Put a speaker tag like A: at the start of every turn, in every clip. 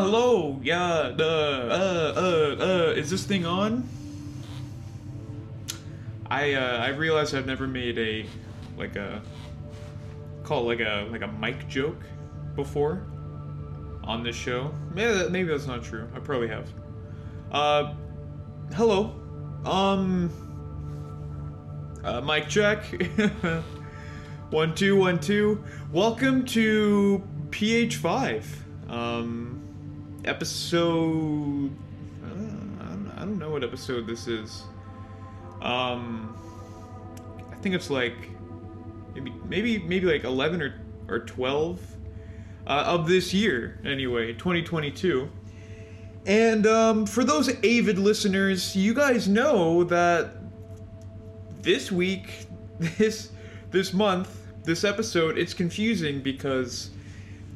A: Uh, hello. Yeah. The uh, uh, uh. Is this thing on? I uh, I realize I've never made a like a call like a like a mic joke before on this show. Maybe maybe that's not true. I probably have. Uh, hello. Um. Uh, mic check. one two one two. Welcome to PH5. Um, episode. Uh, I don't, know what episode this is. Um, I think it's like maybe maybe maybe like eleven or or twelve uh, of this year. Anyway, 2022. And um, for those avid listeners, you guys know that this week, this this month, this episode, it's confusing because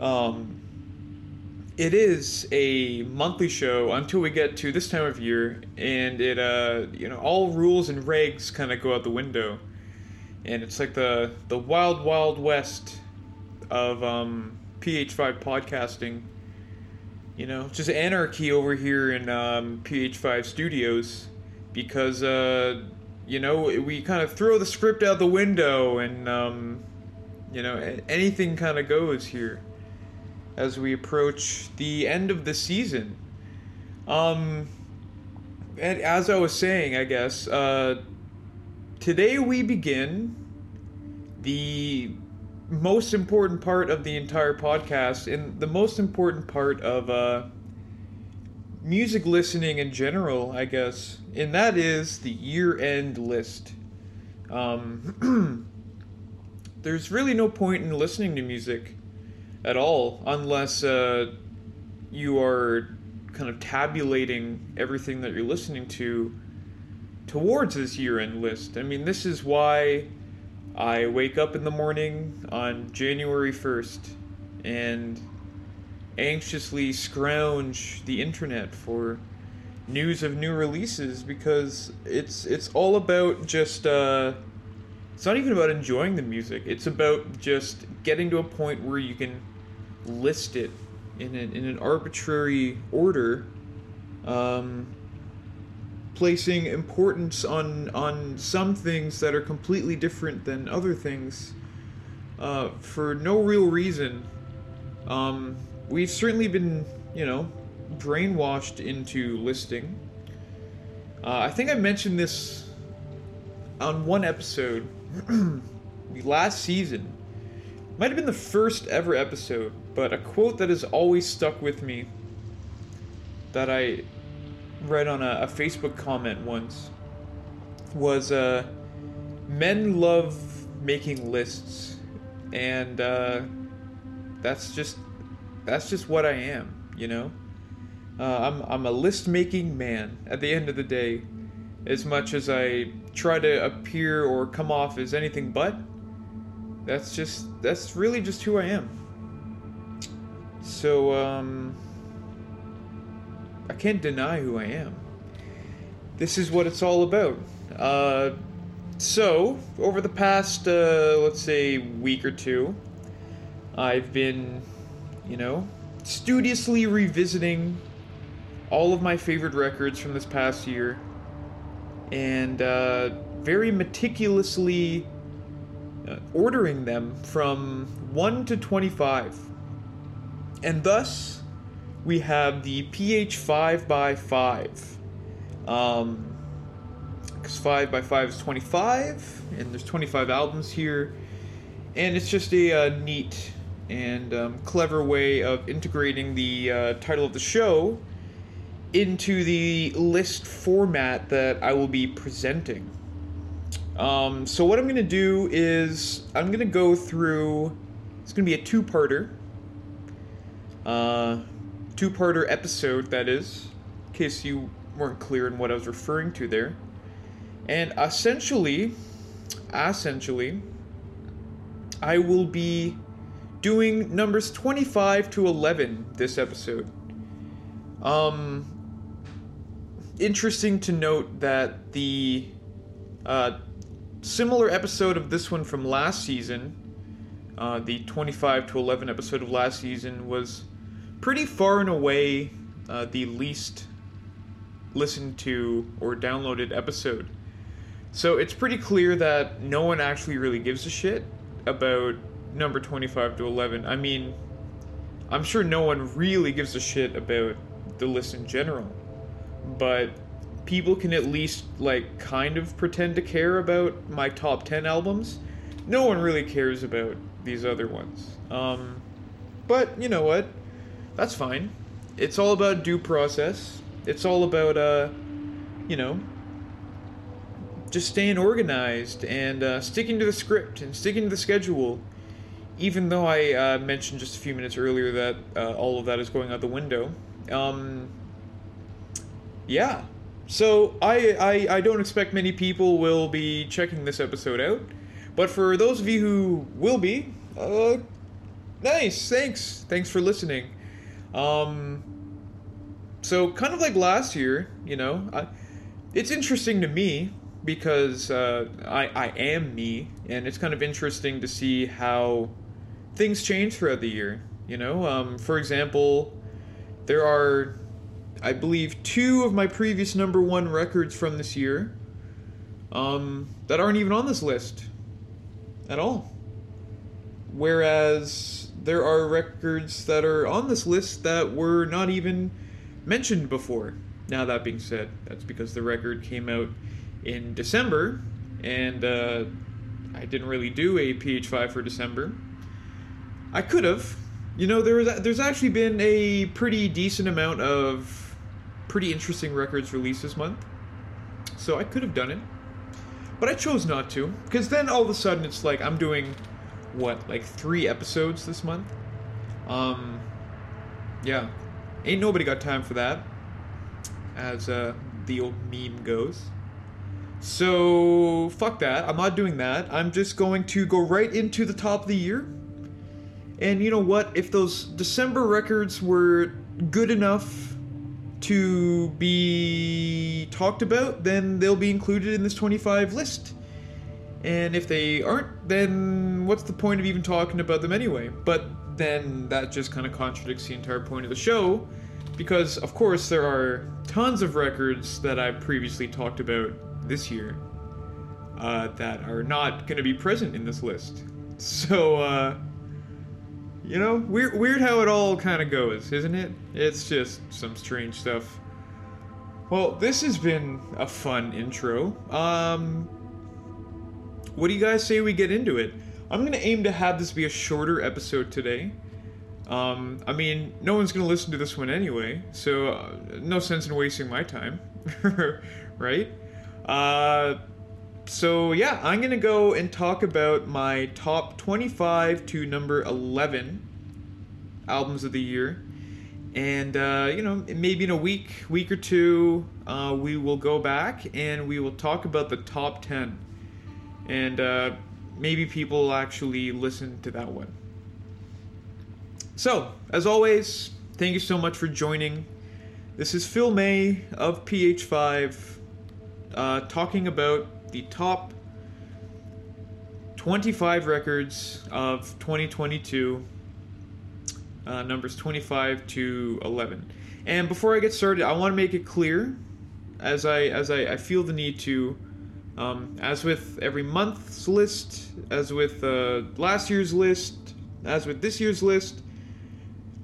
A: um, it is a monthly show until we get to this time of year, and it uh, you know all rules and regs kind of go out the window, and it's like the the wild wild west of um, PH5 podcasting. You know, just anarchy over here in um, PH5 studios because uh, you know we kind of throw the script out the window and um, you know anything kind of goes here as we approach the end of the season. Um, and as I was saying, I guess uh, today we begin the most important part of the entire podcast and the most important part of uh, music listening in general, I guess, and that is the year end list. Um, there's really no point in listening to music at all unless uh, you are kind of tabulating everything that you're listening to towards this year end list. I mean, this is why I wake up in the morning on January 1st and anxiously scrounge the internet for news of new releases because it's it's all about just uh it's not even about enjoying the music it's about just getting to a point where you can list it in an, in an arbitrary order um placing importance on on some things that are completely different than other things uh, for no real reason. Um, we've certainly been, you know, brainwashed into listing. Uh, I think I mentioned this on one episode last season. Might have been the first ever episode, but a quote that has always stuck with me that I read on a, a Facebook comment once was uh, men love making lists, and uh, that's just that's just what I am, you know. Uh, I'm I'm a list making man at the end of the day, as much as I try to appear or come off as anything but. That's just that's really just who I am. So um I can't deny who I am. This is what it's all about. Uh, so, over the past, uh, let's say, week or two, I've been, you know, studiously revisiting all of my favorite records from this past year and uh, very meticulously uh, ordering them from 1 to 25. And thus, we have the PH 5 by 5 Um, because 5 by 5 is 25, and there's 25 albums here. And it's just a uh, neat and um, clever way of integrating the uh, title of the show into the list format that I will be presenting. Um, so, what I'm going to do is I'm going to go through, it's going to be a two parter. Uh, two parter episode, that is, in case you weren't clear in what I was referring to there. And essentially, essentially, I will be doing numbers 25 to 11 this episode. Um, interesting to note that the uh, similar episode of this one from last season, uh, the 25 to 11 episode of last season, was pretty far and away uh, the least listened to or downloaded episode. So it's pretty clear that no one actually really gives a shit about number 25 to 11. I mean, I'm sure no one really gives a shit about the list in general, but people can at least like kind of pretend to care about my top 10 albums. No one really cares about these other ones. Um, but you know what? That's fine. It's all about due process. It's all about uh, you know, just staying organized and uh, sticking to the script and sticking to the schedule. Even though I uh, mentioned just a few minutes earlier that uh, all of that is going out the window. Um, yeah. So I, I I don't expect many people will be checking this episode out, but for those of you who will be, uh, nice. Thanks. Thanks for listening. Um, so kind of like last year, you know, I, it's interesting to me because uh, I, I am me, and it's kind of interesting to see how things change throughout the year. You know, um, for example, there are, I believe, two of my previous number one records from this year um, that aren't even on this list at all. Whereas there are records that are on this list that were not even mentioned before. Now, that being said, that's because the record came out in December, and uh, I didn't really do a PH5 for December. I could have. You know, there was there's actually been a pretty decent amount of pretty interesting records released this month, so I could have done it, but I chose not to because then all of a sudden it's like I'm doing what like three episodes this month. Um, yeah, ain't nobody got time for that, as uh, the old meme goes. So, fuck that. I'm not doing that. I'm just going to go right into the top of the year. And you know what? If those December records were good enough to be talked about, then they'll be included in this 25 list. And if they aren't, then what's the point of even talking about them anyway? But then that just kind of contradicts the entire point of the show, because of course there are tons of records that I've previously talked about this year uh, that are not going to be present in this list. So, uh, you know, weird, weird how it all kind of goes, isn't it? It's just some strange stuff. Well, this has been a fun intro. Um, what do you guys say we get into it? I'm going to aim to have this be a shorter episode today. Um, I mean, no one's going to listen to this one anyway, so uh, no sense in wasting my time, right? Uh, so yeah, I'm gonna go and talk about my top 25 to number 11 albums of the year, and uh, you know maybe in a week, week or two, uh, we will go back and we will talk about the top 10, and uh, maybe people actually listen to that one. So as always, thank you so much for joining. This is Phil May of PH5 uh, talking about the top 25 records of 2022, uh, numbers 25 to 11. And before I get started, I want to make it clear, as I as I, I feel the need to, um, as with every month's list, as with uh, last year's list, as with this year's list,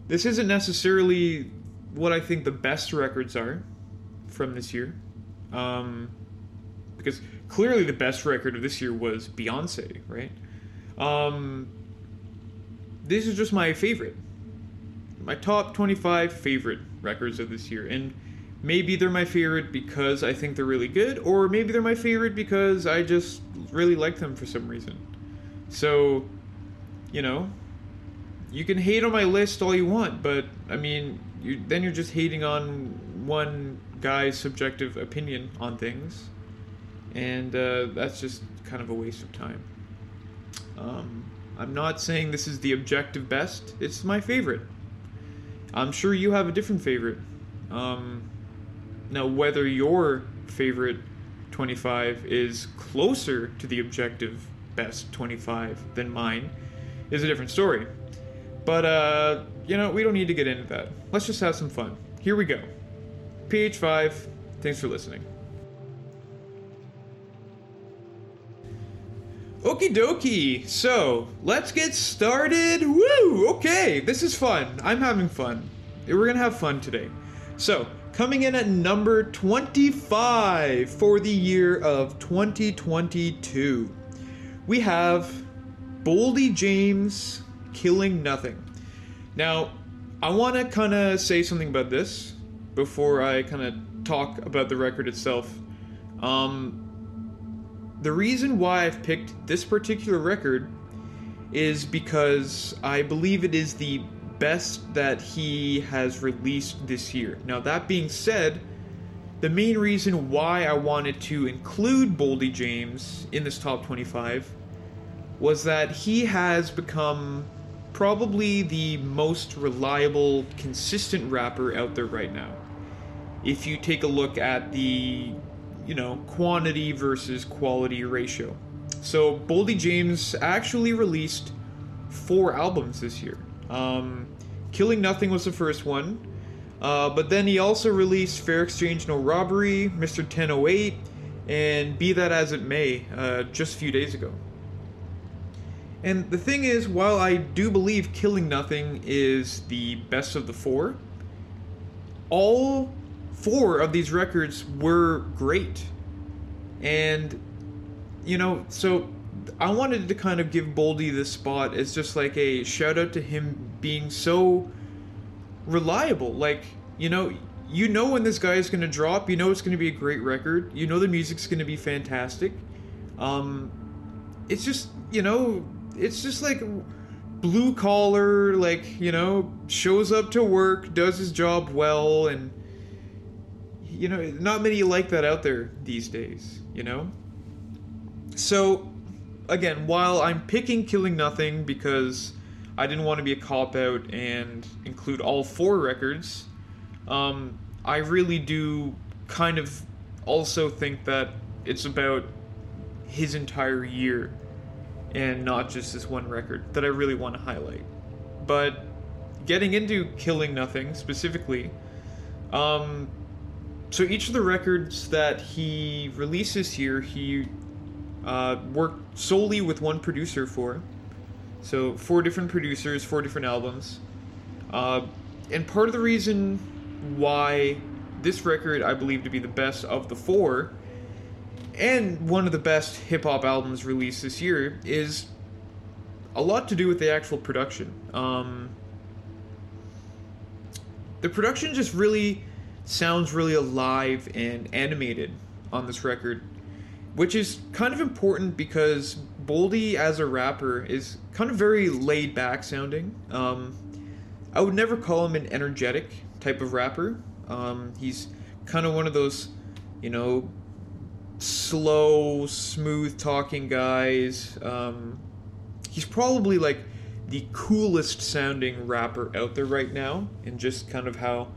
A: this isn't necessarily what I think the best records are from this year. Um, because clearly the best record of this year was Beyonce, right? Um, this is just my favorite, my top 25 favorite records of this year, and maybe they're my favorite because I think they're really good, or maybe they're my favorite because I just really like them for some reason. So, you know, you can hate on my list all you want, but I mean, you, then you're just hating on one guy's subjective opinion on things and uh, that's just kind of a waste of time. Um, I'm not saying this is the objective best, it's my favorite. I'm sure you have a different favorite. Um, now, whether your favorite 25 is closer to the objective best 25 than mine is a different story. But, uh, you know, we don't need to get into that. Let's just have some fun. Here we go. PH5, thanks for listening. Okie dokie. So, let's get started. Woo! Okay, this is fun. I'm having fun. We're gonna have fun today. So, coming in at number 25 for the year of 2022, we have Boldy James killing nothing. Now, I want to kind of say something about this before I kind of talk about the record itself. Um, the reason why I've picked this particular record is because I believe it is the best that he has released this year. Now, that being said, the main reason why I wanted to include Boldy James in this top 25 was that he has become probably the most reliable, consistent rapper out there right now. If you take a look at the you know, quantity versus quality ratio. So Boldy James actually released four albums this year. Um, Killing Nothing was the first one, uh, but then he also released Fair Exchange No Robbery, Mr. 1008, and Be That As It May uh, just a few days ago. And the thing is, while I do believe Killing Nothing is the best of the four, all four of these records were great. And, you know, so I wanted to kind of give Boldy this spot as just like a shout out to him being so reliable. Like, you know, you know when this guy is going to drop, you know it's going to be a great record, you know the music's going to be fantastic. Um, it's just, you know, it's just like blue collar, like, you know, shows up to work, does his job well, and you know, not many like that out there these days, you know? So, again, while I'm picking Killing Nothing because I didn't want to be a cop out and include all four records, um, I really do kind of also think that it's about his entire year and not just this one record that I really want to highlight. But getting into Killing Nothing specifically, um, so each of the records that he releases here, he uh, worked solely with one producer for. So four different producers, four different albums. Uh, and part of the reason why this record I believe to be the best of the four, and one of the best hip hop albums released this year, is a lot to do with the actual production. Um, the production just really sounds really alive and animated on this record, which is kind of important because Boldy as a rapper is kind of very laid back sounding. Um, I would never call him an energetic type of rapper. Um, he's kind of one of those, you know, slow, smooth talking guys. Um, he's probably like the coolest sounding rapper out there right now, and just kind of how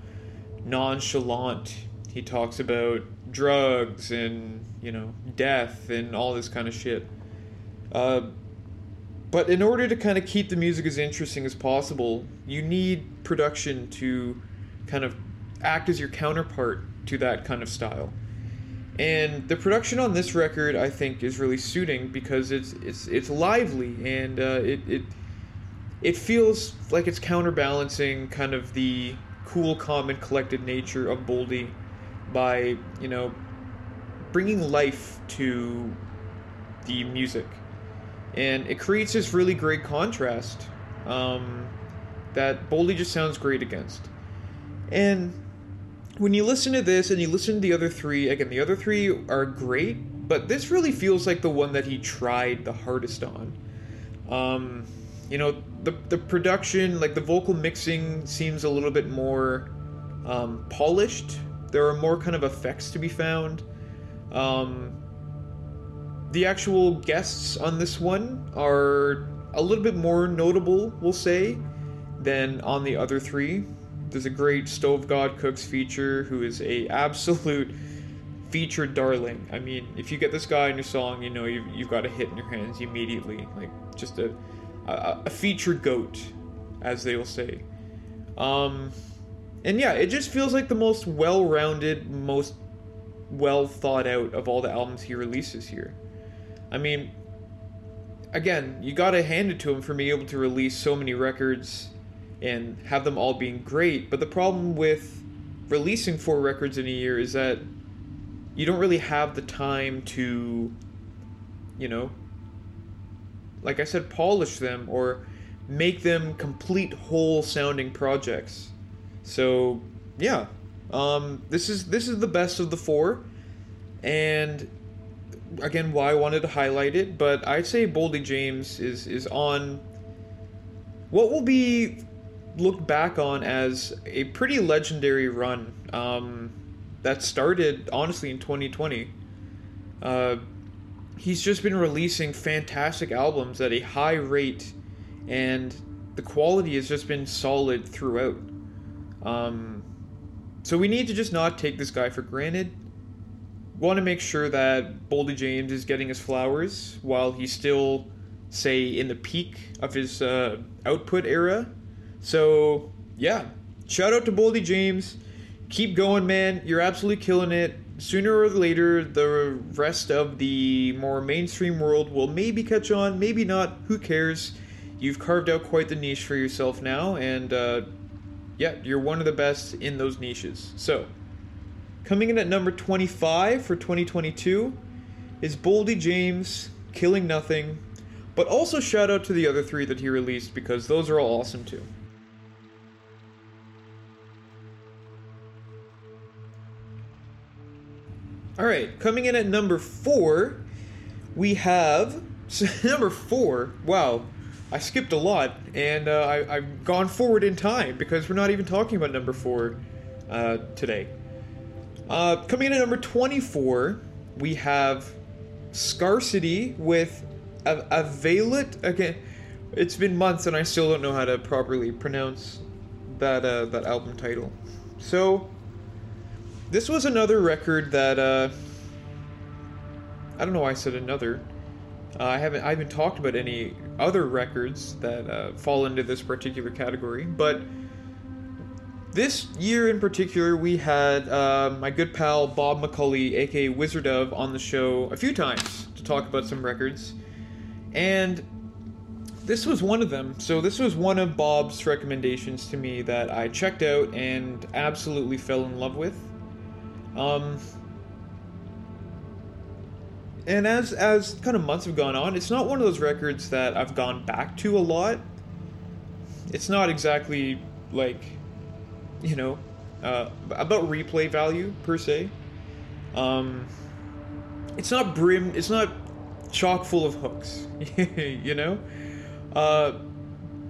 A: nonchalant. He talks about drugs and you know death and all this kind of shit. Uh, but in order to kind of keep the music as interesting as possible, you need production to kind of act as your counterpart to that kind of style. And the production on this record, I think, is really suiting because it's it's it's lively and uh, it it it feels like it's counterbalancing kind of the cool, calm, and collected nature of Boldy by, you know, bringing life to the music. And it creates this really great contrast um, that Boldy just sounds great against. And when you listen to this and you listen to the other three, again, the other three are great, but this really feels like the one that he tried the hardest on. Um, you know the the production like the vocal mixing seems a little bit more um, polished there are more kind of effects to be found um, the actual guests on this one are a little bit more notable we'll say than on the other three there's a great stove god cooks feature who is a absolute featured darling i mean if you get this guy in your song you know you've, you've got a hit in your hands immediately like just a a, a featured goat. as they will say. Um, and yeah, it just feels like the most well-rounded, most well thought out of all the albums he releases here. I mean, again, you gotta hand it to him for being able to release so many records and have them all being great. But the problem with releasing four records in a year is that you don't really have the time to, you know, like I said, polish them or make them complete whole sounding projects. So yeah, um, this is this is the best of the four, and again, why I wanted to highlight it. But I'd say Boldy James is is on what will be looked back on as a pretty legendary run um, that started honestly in 2020. Uh, he's just been releasing fantastic albums at a high rate, and the quality has just been solid throughout. Um, so we need to just not take this guy for granted. Want to make sure that Boldy James is getting his flowers while he's still, say, in the peak of his uh, output era. So yeah, shout out to Boldy James. Keep going, man. You're absolutely killing it. Sooner or later, the rest of the more mainstream world will maybe catch on, maybe not. Who cares? You've carved out quite the niche for yourself now, and uh, yeah, you're one of the best in those niches. So, coming in at number 25 for 2022 is Boldy James, Killing Nothing, but also shout out to the other three that he released because those are all awesome too. All right, coming in at number four, we have number four. Wow, I skipped a lot, and uh, I, have gone forward in time because we're not even talking about number four uh, today. Uh, coming in at number twenty-four, we have Scarcity with a- Availit. Again, it's been months, and I still don't know how to properly pronounce that uh, that album title. So this was another record that uh, I don't know why I said another. Uh, I haven't I haven't talked about any other records that uh, fall into this particular category, but this year in particular, we had uh, my good pal Bob McCulley, aka Wizard of, on the show a few times to talk about some records, and this was one of them. So this was one of Bob's recommendations to me that I checked out and absolutely fell in love with. Um, and as as kind of months have gone on, it's not one of those records that I've gone back to a lot. It's not exactly like, you know, uh, about replay value per se. Um, it's not brim. It's not chock full of hooks. you know, uh,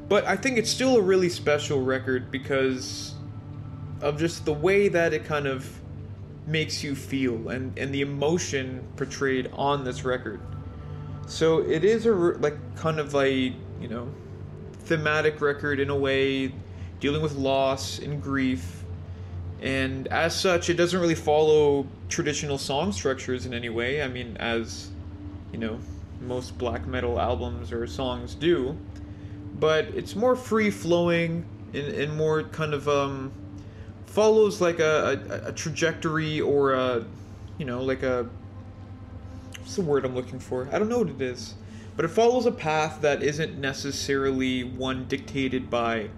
A: but I think it's still a really special record because of just the way that it kind of makes you feel and, and the emotion portrayed on this record. So it is a like kind of a you know thematic record in a way, dealing with loss and grief, and as such, it doesn't really follow traditional song structures in any way. I mean, as you know, most black metal albums or songs do, but it's more free flowing and, and more kind of um, follows like a, a, a trajectory or a, you know, like a. What's the word I'm looking for? I don't know what it is. But it follows a path that isn't necessarily one dictated by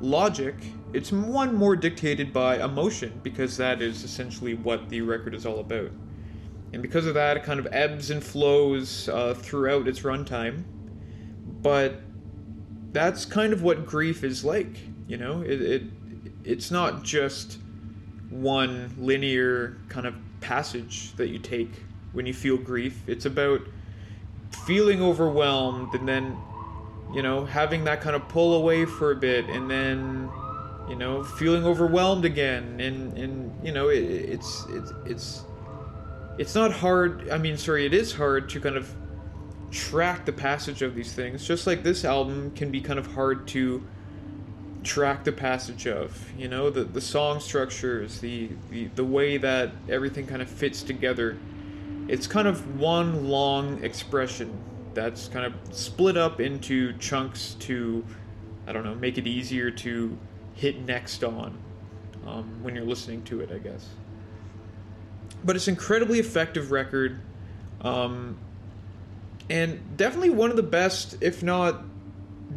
A: logic. It's one more dictated by emotion, because that is essentially what the record is all about. And because of that, it kind of ebbs and flows uh, throughout its runtime. But that's kind of what grief is like, you know? It, it it's not just one linear kind of passage that you take when you feel grief. It's about feeling overwhelmed and then, you know, having that kind of pull away for a bit and then, you know, feeling overwhelmed again. And, and you know, it, it's, it's, it's, it's not hard. I mean, sorry, it is hard to kind of track the passage of these things. Just like this album can be kind of hard to track the passage of you know the the song structures the the, the way that everything kind of fits together it's kind of one long expression that's kind of split up into chunks to I don't know, make it easier to hit next on um, when you're listening to it, I guess. But it's incredibly effective record, um, and definitely one of the best, if not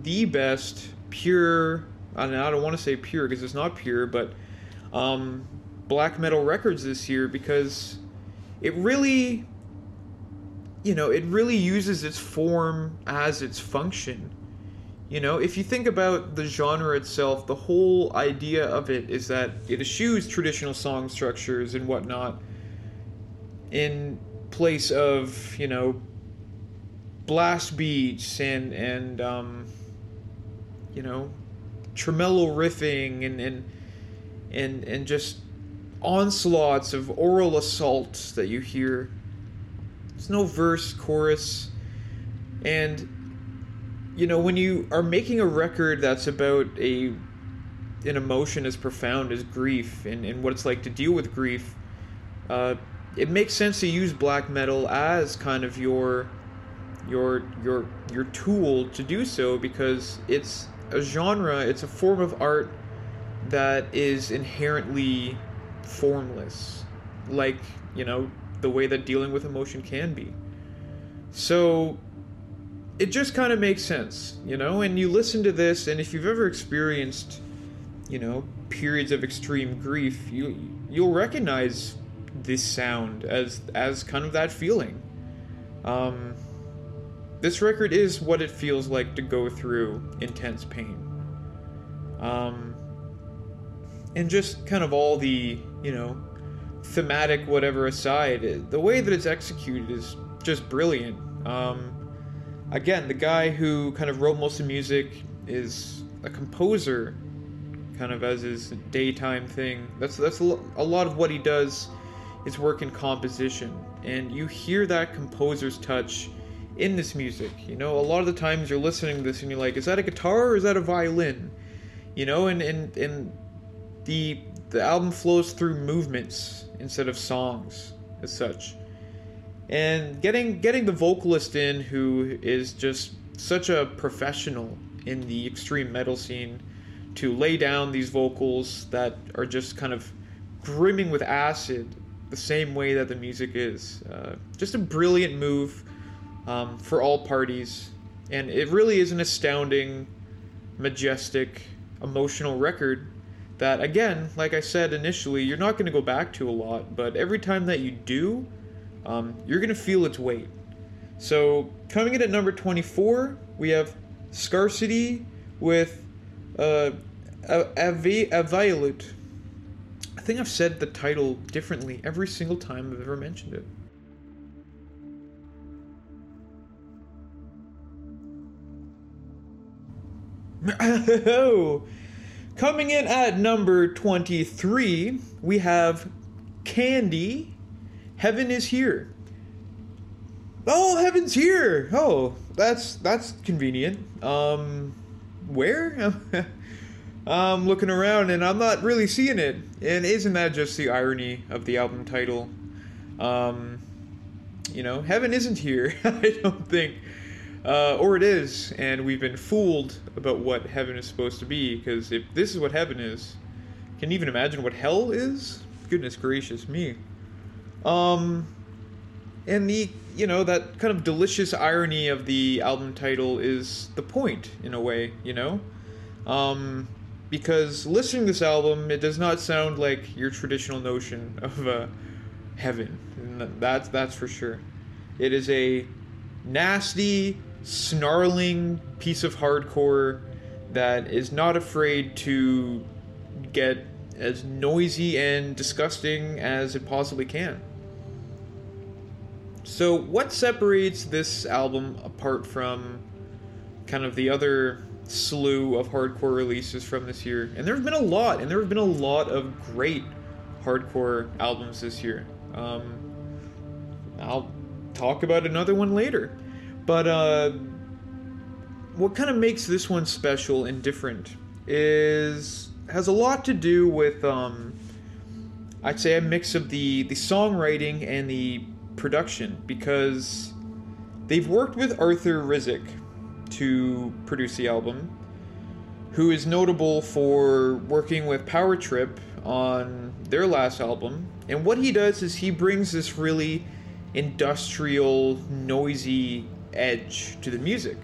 A: the best, pure. I don't want to say pure because it's not pure, but um, black metal records this year because it really you know, it really uses its form as its function. You know, if you think about the genre itself, the whole idea of it is that it eschews traditional song structures and whatnot in place of, you know, blast beats and, and, um, you know, tremolo riffing and, and, and, and just onslaughts of oral assaults that you hear. There's no verse, chorus, and you know when you are making a record that's about a an emotion as profound as grief and, and what it's like to deal with grief, uh, it makes sense to use black metal as kind of your your your your tool to do so because it's a genre, it's a form of art that is inherently formless. Like, you know, the way that dealing with emotion can be. So it just kind of makes sense, you know? And you listen to this, and if you've ever experienced, you know, periods of extreme grief, you you'll recognize this sound as as kind of that feeling. Um, this record is what it feels like to go through intense pain. Um, and just kind of all the you know thematic whatever aside, the way that it's executed is just brilliant. Um, again, the guy who kind of wrote most of the music is a composer, kind of as his daytime thing. That's that's a lot of what he does is work in composition, and you hear that composer's touch in this music. You know, a lot of the times you're listening to this and you're like, is that a guitar or is that a violin? You know, and and and the the album flows through movements instead of songs as such. And getting getting the vocalist in who is just such a professional in the extreme metal scene to lay down these vocals that are just kind of brimming with acid the same way that the music is. Uh, just a brilliant move um, for all parties. And it really is an astounding, majestic, emotional record that again, like I said initially, you're not going to go back to a lot, but every time that you do, um, you're going to feel its weight. So coming in at number 24, we have Scarcity with uh, a, a, a Violet. I think I've said the title differently every single time I've ever mentioned it. Oh, Coming in at number 23, we have Candy. Heaven is here. Oh, heaven's here. Oh, that's that's convenient. Um where? I'm looking around and I'm not really seeing it. And isn't that just the irony of the album title? Um you know, heaven isn't here. I don't think uh, or it is, and we've been fooled about what heaven is supposed to be. Because if this is what heaven is, can you even imagine what hell is? Goodness gracious me. Um, and the you know that kind of delicious irony of the album title is the point in a way, you know, um, because listening to this album, it does not sound like your traditional notion of uh, heaven. And that's that's for sure. It is a nasty, snarling piece of hardcore that is not afraid to get as noisy and disgusting as it possibly can. So, what separates this album apart from kind of the other slew of hardcore releases from this year? And there have been a lot, and there have been a lot of great hardcore albums this year. Um, I'll talk about another one later. But uh, what kind of makes this one special and different is has a lot to do with um, I'd say a mix of the the songwriting and the production because they've worked with Arthur Rizk to produce the album. who is notable for working with Power Trip on their last album. And what he does is he brings this really industrial, noisy edge to the music.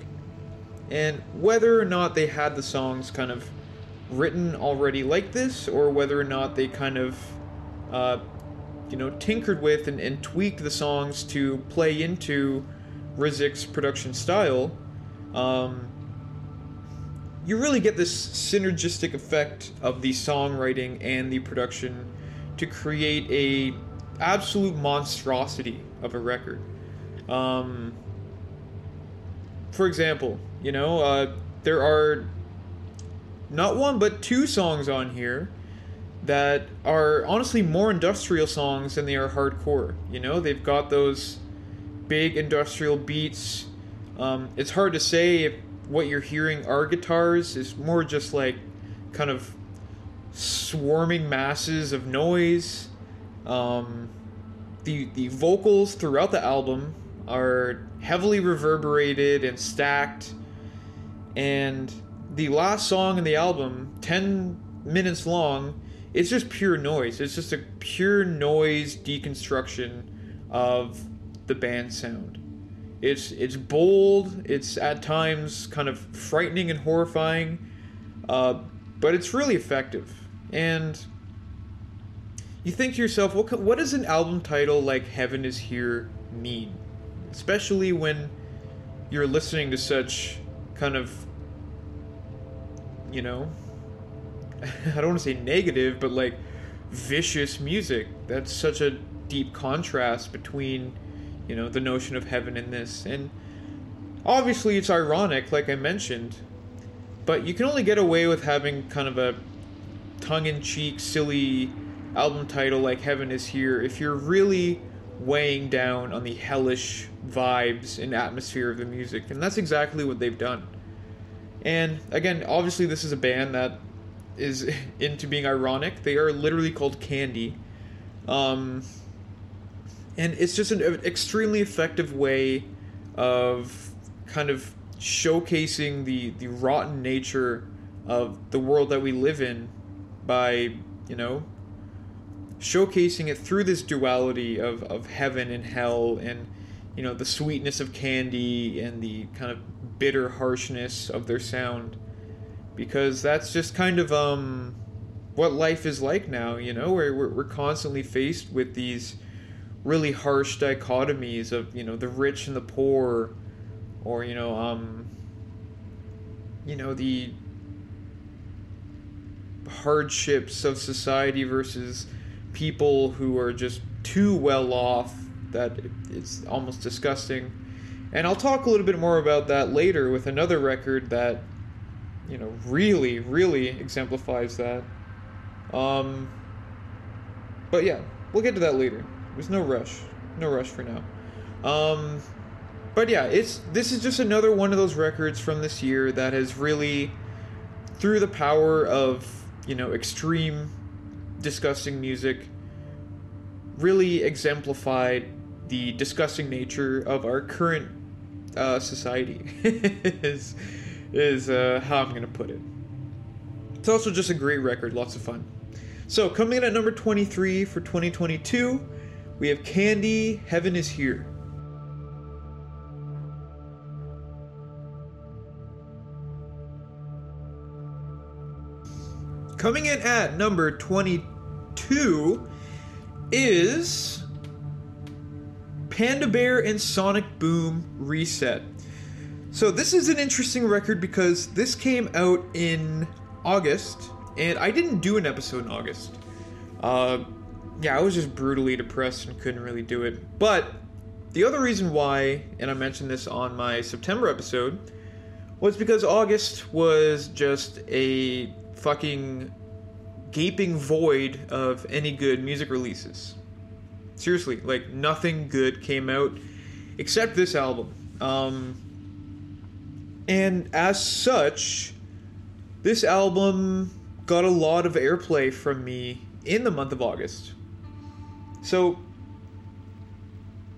A: And whether or not they had the songs kind of written already like this, or whether or not they kind of, uh, you know, tinkered with and, and tweaked the songs to play into Rizk's production style, um, you really get this synergistic effect of the songwriting and the production to create a absolute monstrosity of a record. Um, for example, you know, uh, there are not one but two songs on here that are honestly more industrial songs than they are hardcore. You know, they've got those big industrial beats. Um, it's hard to say if what you're hearing are guitars. It's more just like kind of swarming masses of noise. Um, the the vocals throughout the album are heavily reverberated and stacked, and the last song in the album, ten minutes long, it's just pure noise. It's just a pure noise deconstruction of the band sound. It's it's bold. It's at times kind of frightening and horrifying, uh, but it's really effective. And you think to yourself, what what does an album title like "Heaven Is Here" mean? Especially when you're listening to such kind of, you know, I don't want to say negative, but like vicious music. That's such a deep contrast between you know, the notion of heaven in this. And obviously, it's ironic, like I mentioned, but you can only get away with having kind of a tongue in cheek, silly album title like Heaven is Here if you're really weighing down on the hellish vibes and atmosphere of the music. And that's exactly what they've done. And again, obviously, this is a band that is into being ironic. They are literally called Candy. Um, and it's just an extremely effective way of kind of showcasing the the rotten nature of the world that we live in by you know showcasing it through this duality of, of heaven and hell and you know the sweetness of candy and the kind of bitter harshness of their sound. Because that's just kind of um what life is like now you know where we're, we're constantly faced with these really harsh dichotomies of you know the rich and the poor or you know um you know the hardships of society versus people who are just too well off that it's almost disgusting and I'll talk a little bit more about that later with another record that you know really really exemplifies that um but yeah we'll get to that later there's no rush. No rush for now. Um, but yeah, it's this is just another one of those records from this year that has really, through the power of you know extreme, disgusting music, really exemplified the disgusting nature of our current uh, society. is is uh, how I'm gonna put it. It's also just a great record, lots of fun. So coming in at number 23 for 2022 we have Candy, Heaven is Here. Coming in at number 22 is Panda Bear and Sonic Boom Reset. So, this is an interesting record because this came out in August, and I didn't do an episode in August. Uh, yeah, I was just brutally depressed and couldn't really do it. But the other reason why, and I mentioned this on my September episode, was because August was just a fucking gaping void of any good music releases. Seriously, like nothing good came out except this album. Um, and as such, this album got a lot of airplay from me in the month of August. So,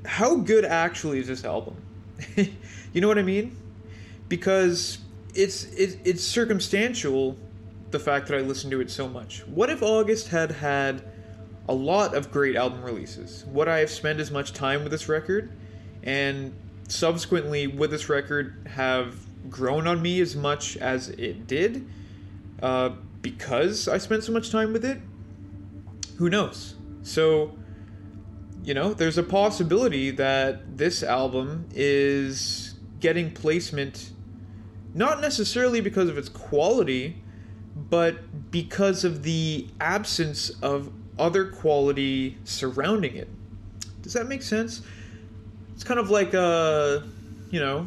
A: how good actually is this album? you know what I mean? Because it's it, it's circumstantial the fact that I listened to it so much. What if August had had a lot of great album releases? Would I have spent as much time with this record? And subsequently, would this record have grown on me as much as it did uh, because I spent so much time with it? Who knows? So, you know, there's a possibility that this album is getting placement not necessarily because of its quality, but because of the absence of other quality surrounding it. Does that make sense? It's kind of like uh, you know,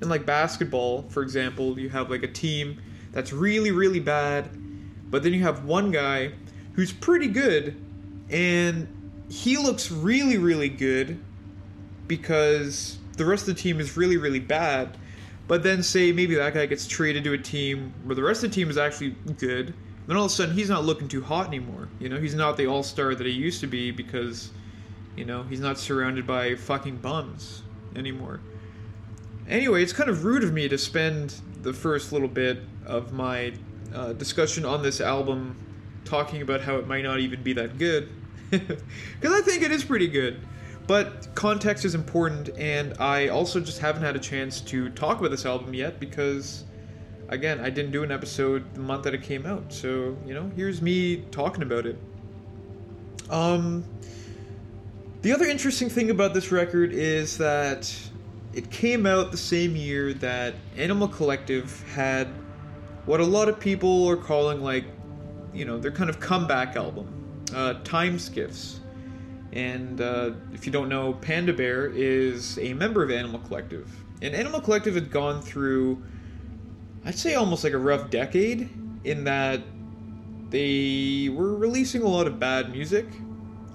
A: in like basketball, for example, you have like a team that's really really bad, but then you have one guy who's pretty good and he looks really really good because the rest of the team is really really bad but then say maybe that guy gets traded to a team where the rest of the team is actually good. Then all of a sudden he's not looking too hot anymore. You know, he's not the all star that he used to be because, you know, he's not surrounded by fucking bums anymore. Anyway, it's kind of rude of me to spend the first little bit of my uh, discussion on this album talking about how it might not even be that good. Because I think it is pretty good. But context is important, and I also just haven't had a chance to talk about this album yet because, again, I didn't do an episode the month that it came out. So, you know, here's me talking about it. Um, the other interesting thing about this record is that it came out the same year that Animal Collective had what a lot of people are calling, like, you know, their kind of comeback album, uh, Time Skiffs. And uh, if you don't know, Panda Bear is a member of Animal Collective. And Animal Collective had gone through, I'd say, almost like a rough decade in that they were releasing a lot of bad music,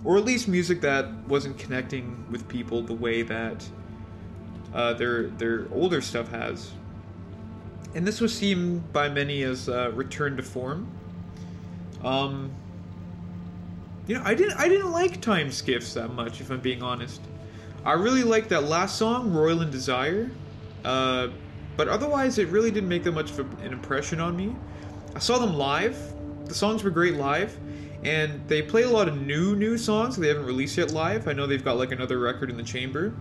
A: or at least music that wasn't connecting with people the way that uh, their their older stuff has. And this was seen by many as uh, return to form. Um, you know, I didn't I didn't like Time Skiffs that much, if I'm being honest. I really liked that last song, Royal and Desire, uh, but otherwise, it really didn't make that much of an impression on me. I saw them live. The songs were great live, and they play a lot of new new songs they haven't released yet live. I know they've got like another record in the chamber,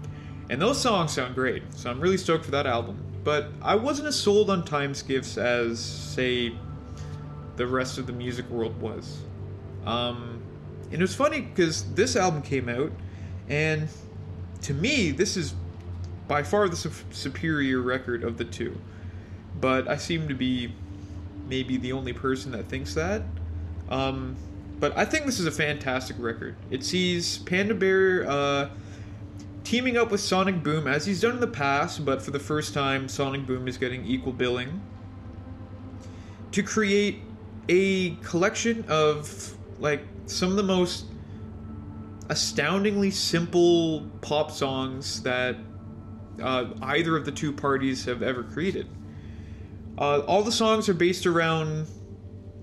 A: and those songs sound great. So I'm really stoked for that album. But I wasn't as sold on Time Skiffs as say the rest of the music world was. Um, and it was funny because this album came out, and to me, this is by far the su- superior record of the two. But I seem to be maybe the only person that thinks that. Um, but I think this is a fantastic record. It sees Panda Bear uh, teaming up with Sonic Boom as he's done in the past, but for the first time, Sonic Boom is getting equal billing to create a collection of like some of the most astoundingly simple pop songs that uh, either of the two parties have ever created. Uh, all the songs are based around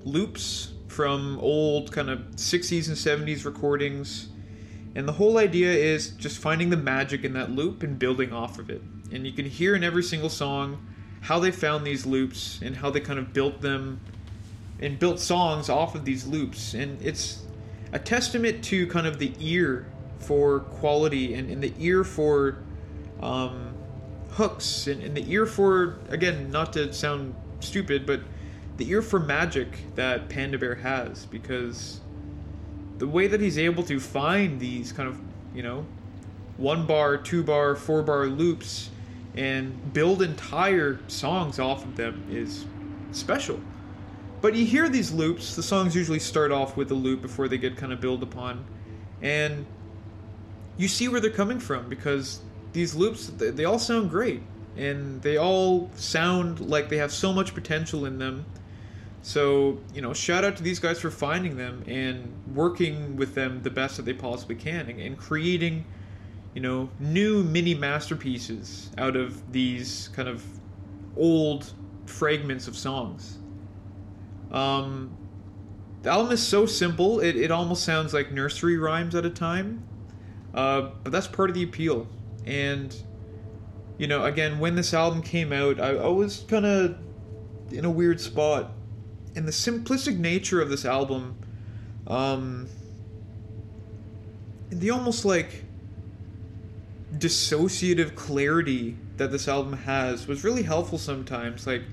A: loops from old kind of 60s and 70s recordings. And the whole idea is just finding the magic in that loop and building off of it. And you can hear in every single song how they found these loops and how they kind of built them and built songs off of these loops. And it's a testament to kind of the ear for quality and, and the ear for um, hooks and, and the ear for again not to sound stupid but the ear for magic that panda bear has because the way that he's able to find these kind of you know one bar two bar four bar loops and build entire songs off of them is special but you hear these loops. The songs usually start off with a loop before they get kind of built upon, and you see where they're coming from because these loops they, they all sound great and they all sound like they have so much potential in them. So, you know, shout out to these guys for finding them and working with them the best that they possibly can and, and creating, you know, new mini masterpieces out of these kind of old fragments of songs. Um, the album is so simple, it, it almost sounds like nursery rhymes at a time. Uh, but that's part of the appeal. And you know, again, when this album came out, I, I was kind of in a weird spot. And the simplistic nature of this album, um, the almost like dissociative clarity that this album has was really helpful sometimes. Like,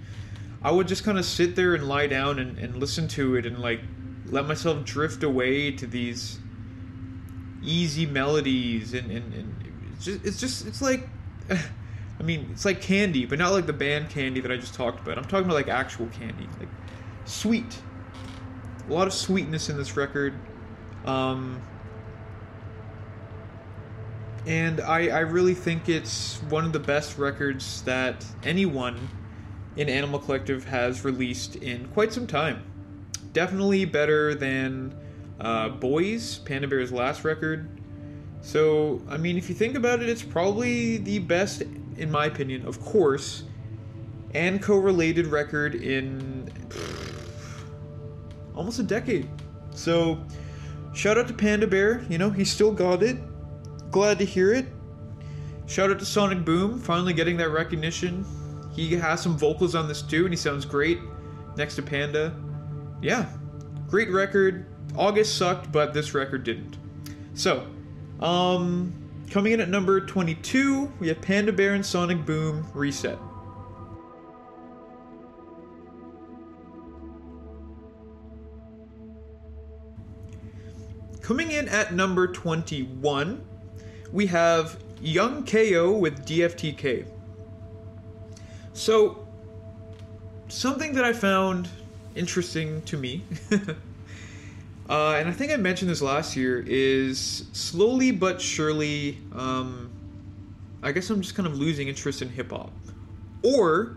A: I would just kind of sit there and lie down and, and listen to it and like let myself drift away to these easy melodies and, and, and it's just it's just it's like I mean it's like candy but not like the band candy that I just talked about I'm talking about like actual candy like sweet a lot of sweetness in this record um, and I, I really think it's one of the best records that anyone in Animal Collective has released in quite some time. Definitely better than uh, Boys, Panda Bear's last record. So, I mean, if you think about it, it's probably the best, in my opinion, of course, AnCo-related record in almost a decade. So, shout out to Panda Bear. You know, he still got it. Glad to hear it. Shout out to Sonic Boom, finally getting that recognition. He has some vocals on this too, and he sounds great next to Panda. Yeah, great record. August sucked, but this record didn't. So, um, coming in at number 22, we have Panda Bear and Sonic Boom Reset. Coming in at number 21, we have Yung Kayo with DFTK. So, something that I found interesting to me, uh, and I think I mentioned this last year, is slowly but surely, um, I guess I'm just kind of losing interest in hip hop. Or,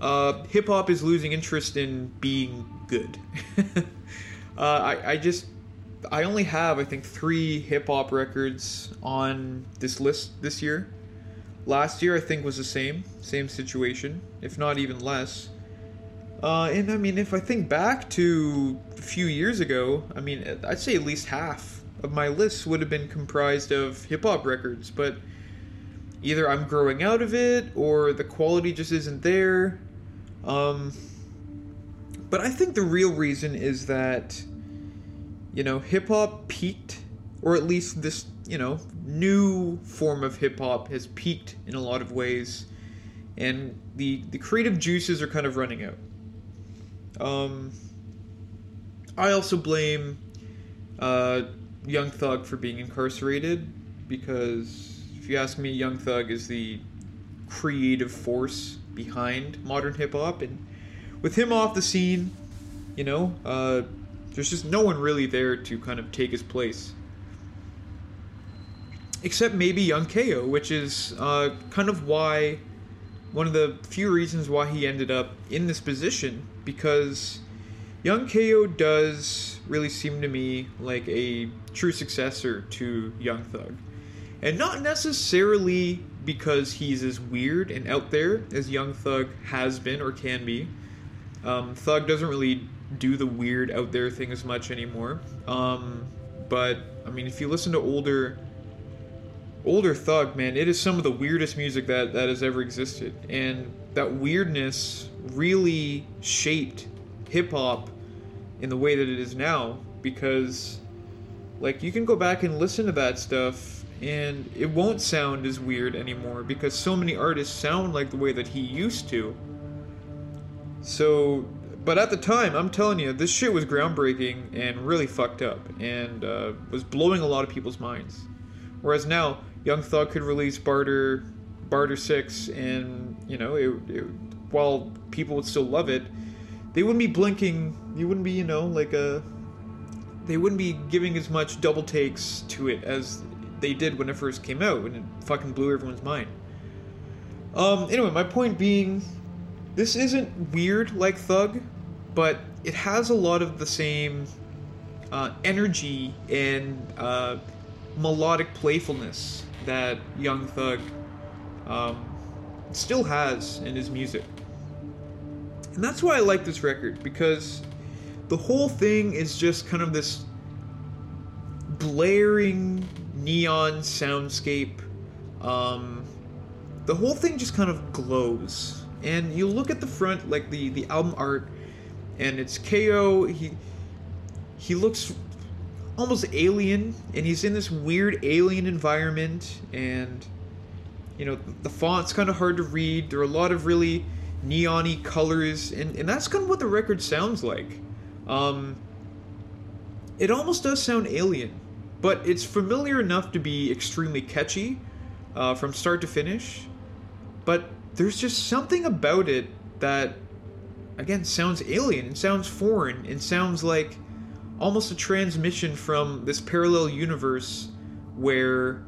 A: uh, hip hop is losing interest in being good. uh, I, I just I only have I think three hip hop records on this list this year. Last year I think was the same, same situation, if not even less. Uh, and I mean, if I think back to few years ago, I mean, I'd say at least half of my list would have been comprised of hip hop records, but either I'm growing out of it or the quality just isn't there. Um, but I think the real reason is that you know, hip hop peaked, or at least this, you know, new form of hip hop has peaked in a lot of ways, and the the creative juices are kind of running out. Um, I also blame uh, Young Thug for being incarcerated because, if you ask me, Young Thug is the creative force behind modern hip hop, and with him off the scene, you know, uh, there's just no one really there to kind of take his place. Except maybe Yung Kayo, which is uh, kind of why one of the few reasons why he ended up in this position because Yung Kayo does really seem to me like a true successor to Young Thug. And not necessarily because he's as weird and out there as Young Thug has been or can be. Um, Thug doesn't really do the weird out there thing as much anymore. Um, but I mean, if you listen to older older Thug, man, it is some of the weirdest music that that has ever existed, and that weirdness really shaped hip hop in the way that it is now because like you can go back and listen to that stuff and it won't sound as weird anymore because so many artists sound like the way that he used to so but at the time, I'm telling you, this shit was groundbreaking and really fucked up, and uh, was blowing a lot of people's minds. Whereas now, Young Thug could release Barter, Barter Six, and you know, it, it, while people would still love it, they wouldn't be blinking. You wouldn't be, you know, like a. They wouldn't be giving as much double takes to it as they did when it first came out, and it fucking blew everyone's mind. Um. Anyway, my point being, this isn't weird like Thug, but it has a lot of the same uh, energy and uh, melodic playfulness that Young Thug um, still has in his music. And that's why I like this record, because the whole thing is just kind of this blaring neon soundscape. Um, the whole thing just kind of glows. And you look at the front, like the the album art, and it's Kayo. He he looks almost alien, and he's in this weird alien environment, and you know the font's kind of hard to read. There are a lot of really neony colors, and and that's kind of what the record sounds like. Um, it almost does sound alien, but it's familiar enough to be extremely catchy uh, from start to finish. But there's just something about it that, again, sounds alien and sounds foreign and sounds like almost a transmission from this parallel universe where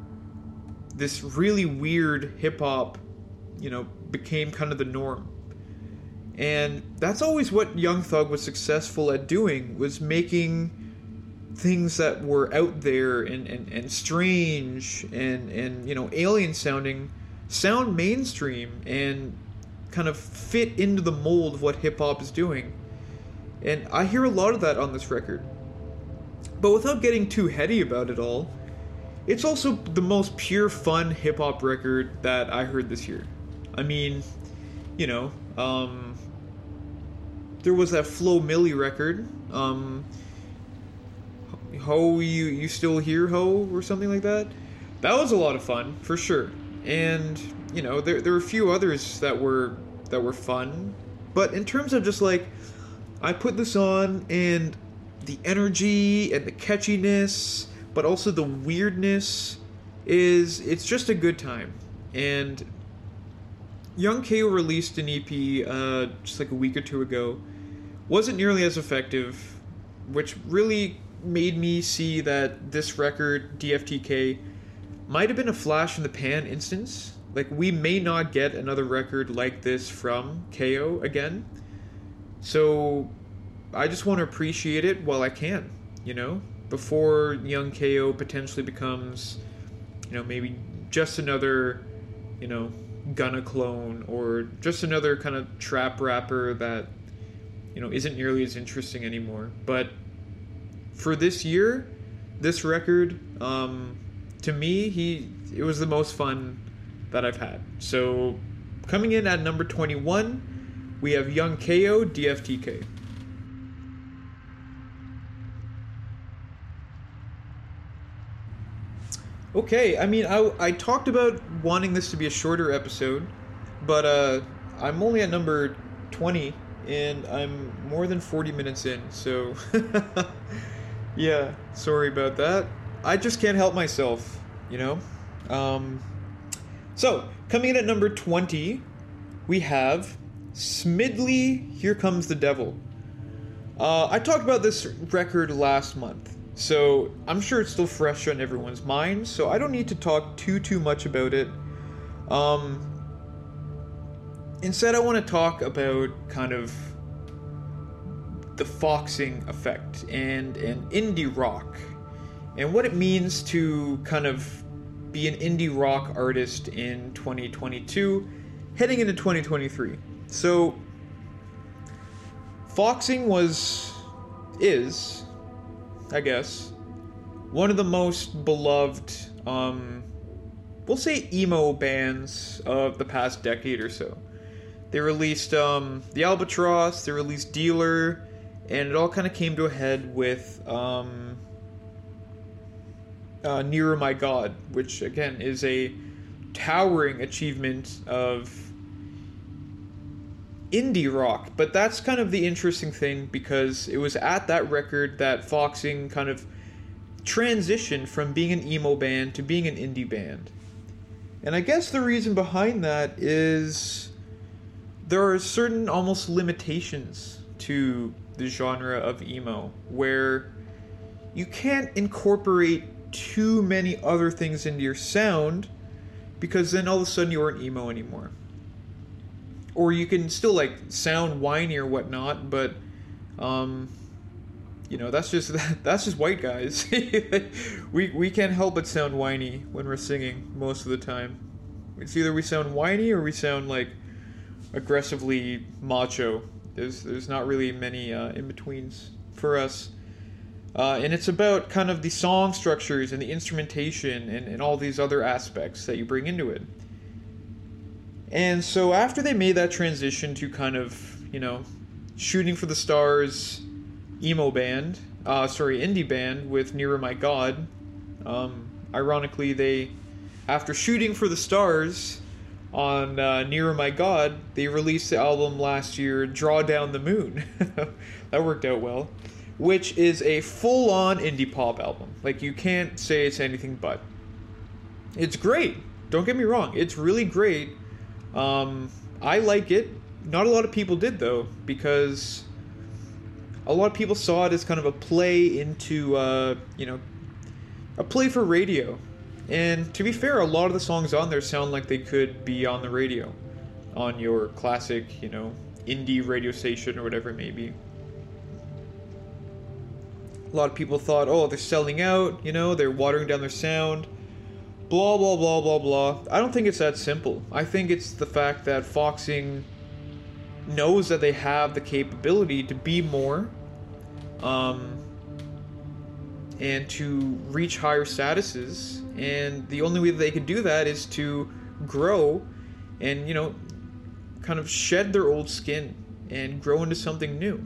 A: this really weird hip hop, you know, became kind of the norm. And that's always what Young Thug was successful at doing was making things that were out there and, and, and strange and, and you know alien sounding sound mainstream and kind of fit into the mold of what hip hop is doing. And I hear a lot of that on this record. But without getting too heady about it all, it's also the most pure fun hip hop record that I heard this year. I mean, you know, um, there was that Flo Milli record, um, Ho, you you still here, Ho, or something like that. That was a lot of fun for sure and you know there there were a few others that were that were fun, but in terms of just like I put this on and the energy and the catchiness, but also the weirdness is it's just a good time. And Yung Kayo released an EP uh, just like a week or two ago. Wasn't nearly as effective, which really made me see that this record, DFTK, might have been a flash in the pan instance. Like we may not get another record like this from Kayo again. So I just want to appreciate it while I can, you know, before Yung Kayo potentially becomes, you know, maybe just another, you know, Gunna clone or just another kind of trap rapper that, you know, isn't nearly as interesting anymore. But for this year, this record, um, to me, he it was the most fun that I've had. So coming in at number 21, we have Yung Kayo DFTK. Okay, I mean, I, I talked about wanting this to be a shorter episode, but uh, I'm only at number 20 and I'm more than 40 minutes in, so yeah, sorry about that. I just can't help myself, you know? Um, so, coming in at number 20, we have Smidley Here Comes the Devil. Uh, I talked about this record last month, so I'm sure it's still fresh on everyone's mind, so I don't need to talk too, too much about it. Um, instead, I want to talk about kind of the foxing effect and, and indie rock and what it means to kind of be an indie rock artist in 2022, heading into 2023. So, Foxing was, is, I guess, one of the most beloved, um, we'll say emo bands of the past decade or so. They released um, The Albatross, they released Dealer, and it all kind of came to a head with um, uh, Nearer My God, which again is a towering achievement of indie rock. But that's kind of the interesting thing because it was at that record that Foxing kind of transitioned from being an emo band to being an indie band. And I guess the reason behind that is there are certain almost limitations to the genre of emo where you can't incorporate too many other things into your sound because then all of a sudden you aren't emo anymore. Or you can still like sound whiny or whatnot, but um, you know that's just that's just white guys. we we can't help but sound whiny when we're singing most of the time. It's either we sound whiny or we sound like aggressively macho. There's there's not really many uh, in betweens for us. Uh, and it's about kind of the song structures and the instrumentation and, and all these other aspects that you bring into it. And so after they made that transition to kind of, you know, shooting for the stars emo band, uh, sorry, indie band with Nearer My God, um, ironically, they, after shooting for the stars on uh, Nearer My God, they released the album last year, Draw Down the Moon. that worked out well. Which is a full on indie pop album. Like, you can't say it's anything but. It's great. Don't get me wrong. It's really great. Um, I like it. Not a lot of people did though, because a lot of people saw it as kind of a play into, uh, you know, a play for radio. And to be fair, a lot of the songs on there sound like they could be on the radio, on your classic, you know, indie radio station or whatever it may be. A lot of people thought, oh, they're selling out, you know, they're watering down their sound blah blah blah blah blah. I don't think it's that simple. I think it's the fact that Foxing knows that they have the capability to be more um, and to reach higher statuses and the only way they can do that is to grow and you know kind of shed their old skin and grow into something new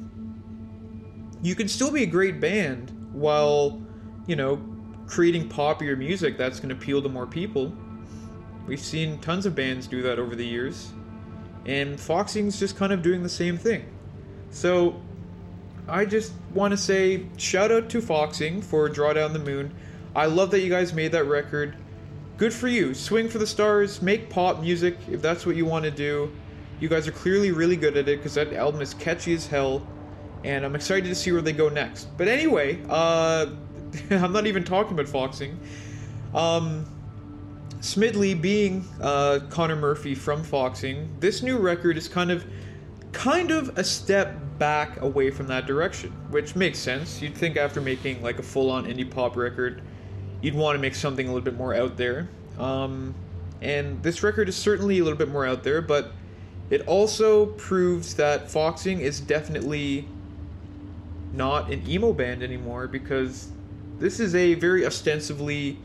A: you can still be a great band while you know creating popular music that's going to appeal to more people. We've seen tons of bands do that over the years, and Foxing's just kind of doing the same thing. So, I just want to say shout out to Foxing for Draw Down the Moon. I love that you guys made that record. Good for you. Swing for the stars, make pop music if that's what you want to do. You guys are clearly really good at it because that album is catchy as hell, and I'm excited to see where they go next. But anyway, uh, I'm not even talking about Foxing. Um, Smidley being uh, Connor Murphy from Foxing, this new record is kind of, kind of a step back away from that direction, which makes sense. You'd think after making like a full-on indie pop record, you'd want to make something a little bit more out there. Um, and this record is certainly a little bit more out there, but it also proves that Foxing is definitely not an emo band anymore because this is a very ostensibly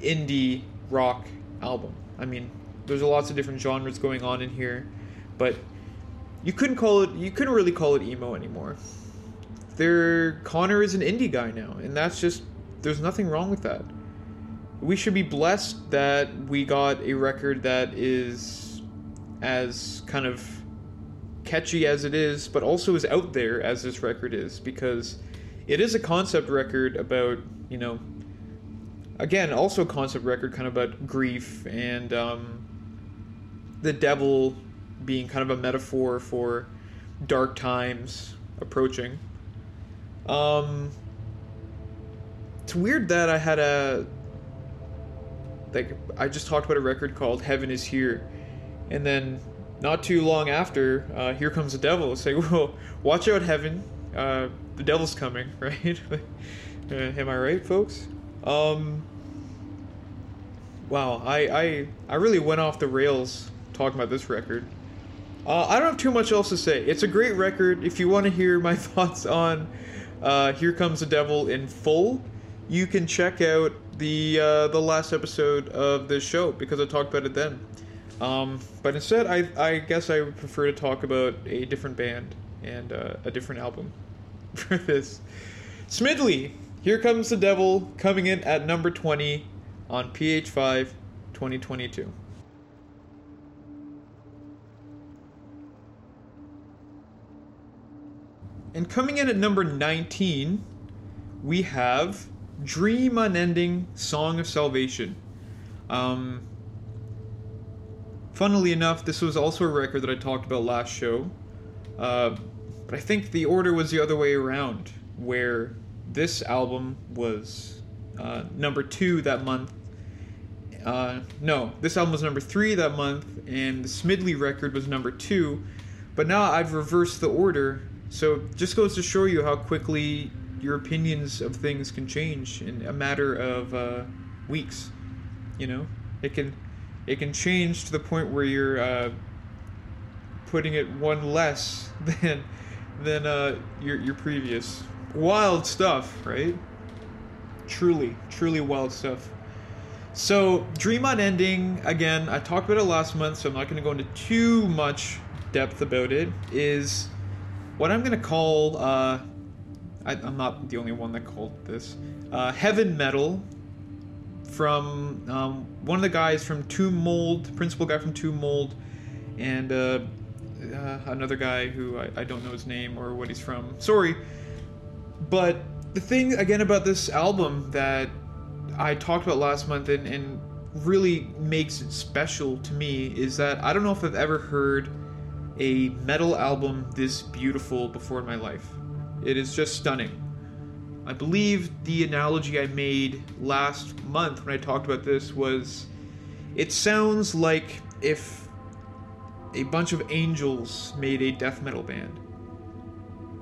A: indie rock album. I mean, there's lots of different genres going on in here, but you couldn't call it you couldn't really call it emo anymore. There Connor is an indie guy now, and that's just there's nothing wrong with that. We should be blessed that we got a record that is as kind of catchy as it is, but also as out there as this record is because it is a concept record about you know again also a concept record kind of about grief and um, the devil being kind of a metaphor for dark times approaching um, it's weird that i had a like i just talked about a record called heaven is here and then not too long after uh, here comes the devil say well watch out heaven uh, the devil's coming, right? uh, am I right, folks? Um, wow, I, I I really went off the rails talking about this record. Uh, I don't have too much else to say. It's a great record. If you want to hear my thoughts on uh, "Here Comes the Devil" in full, you can check out the uh, the last episode of this show because I talked about it then. Um, but instead, I I guess I would prefer to talk about a different band and uh, a different album for this. Smidley, Here Comes the Devil, coming in at number 20 on PH5 2022. And coming in at number 19, we have Dream Unending Song of Salvation. Um, funnily enough, this was also a record that I talked about last show. Uh, but I think the order was the other way around, where this album was uh, number two that month. Uh, no, this album was number three that month, and the Smidley record was number two. But now I've reversed the order, so just goes to show you how quickly your opinions of things can change in a matter of uh, weeks. You know, it can it can change to the point where you're uh, putting it one less than than uh, your your previous. Wild stuff, right? Truly, truly wild stuff. So, Dream Unending, again, I talked about it last month, so I'm not going to go into too much depth about it, is what I'm going to call, uh, I, am not the only one that called this, uh, heaven metal from um, one of the guys from Tomb Mold, principal guy from Tomb Mold, and uh, uh, another guy who I, I don't know his name or what he's from. Sorry. But the thing, again, about this album that I talked about last month and, and really makes it special to me is that I don't know if I've ever heard a metal album this beautiful before in my life. It is just stunning. I believe the analogy I made last month when I talked about this was it sounds like if a bunch of angels made a death metal band.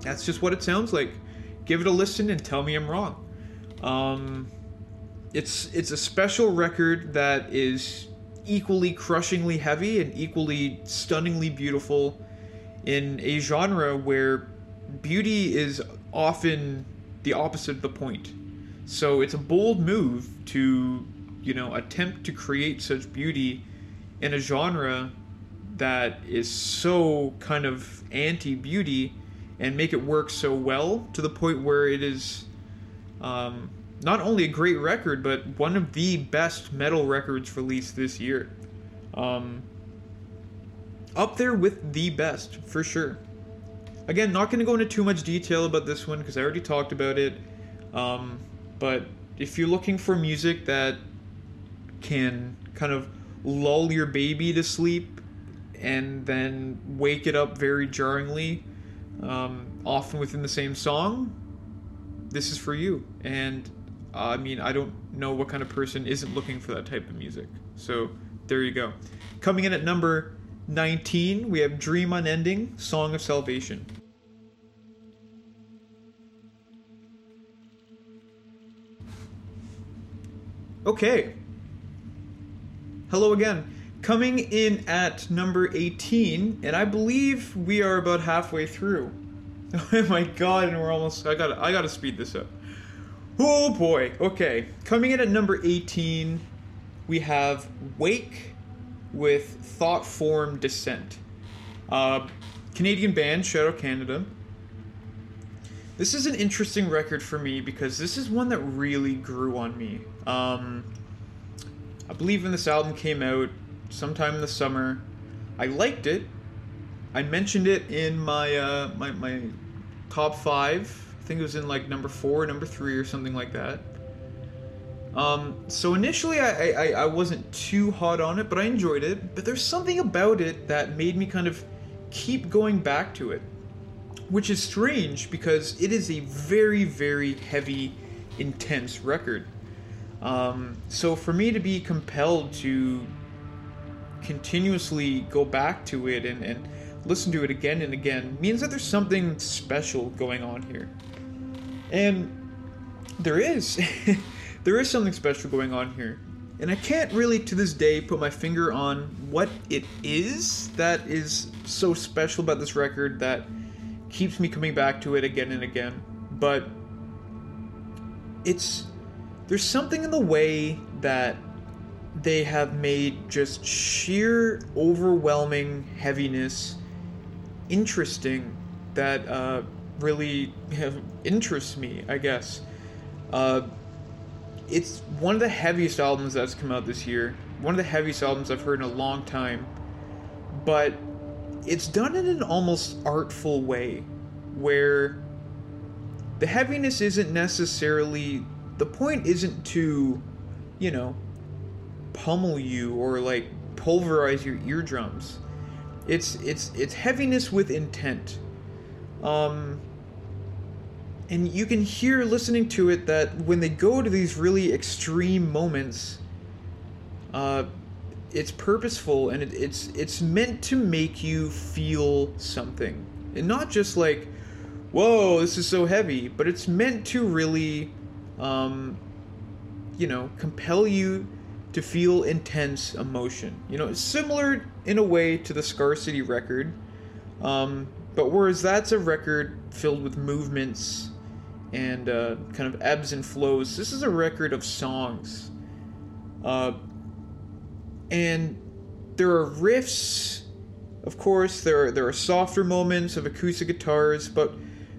A: That's just what it sounds like. Give it a listen and tell me I'm wrong. Um, it's it's a special record that is equally crushingly heavy and equally stunningly beautiful in a genre where beauty is often the opposite of the point. So it's a bold move to, you know, attempt to create such beauty in a genre that is so kind of anti beauty and make it work so well to the point where it is um, not only a great record, but one of the best metal records released this year. Um, up there with the best, for sure. Again, not going to go into too much detail about this one because I already talked about it. Um, but if you're looking for music that can kind of lull your baby to sleep and then wake it up very jarringly, um, often within the same song, this is for you. And uh, I mean, I don't know what kind of person isn't looking for that type of music. So there you go. Coming in at number 19, we have Dream Unending, Song of Salvation. Okay. Hello again. Coming in at number 18, and I believe we are about halfway through. Oh my god, and we're almost I gotta I gotta speed this up. Oh boy. Okay. Coming in at number 18, we have Wake with Thought Form Descent. Uh, Canadian band, Shadow Canada. This is an interesting record for me because this is one that really grew on me. Um, I believe when this album came out, sometime in the summer. I liked it. I mentioned it in my uh, my my top five. I think it was in like number four, number three, or something like that. Um, so initially, I, I I wasn't too hot on it, but I enjoyed it. But there's something about it that made me kind of keep going back to it, which is strange because it is a very very heavy, intense record. Um, so for me to be compelled to continuously go back to it and, and listen to it again and again means that there's something special going on here. And there is. there is something special going on here. And I can't really to this day put my finger on what it is that is so special about this record that keeps me coming back to it again and again. But it's there's something in the way that they have made just sheer overwhelming heaviness interesting that uh, really have, interests me, I guess. Uh, it's one of the heaviest albums that's come out this year. One of the heaviest albums I've heard in a long time. But it's done in an almost artful way where the heaviness isn't necessarily the point isn't to, you know, pummel you or like pulverize your eardrums. It's it's it's heaviness with intent. Um and you can hear listening to it that when they go to these really extreme moments uh it's purposeful and it, it's it's meant to make you feel something and not just like whoa this is so heavy but it's meant to really um you know compel you to feel intense emotion. You know, similar in a way to the Scarcity record, um, but whereas that's a record filled with movements and uh, kind of ebbs and flows, this is a record of songs. Uh, and there are riffs, of course. There are, there are softer moments of acoustic guitars, but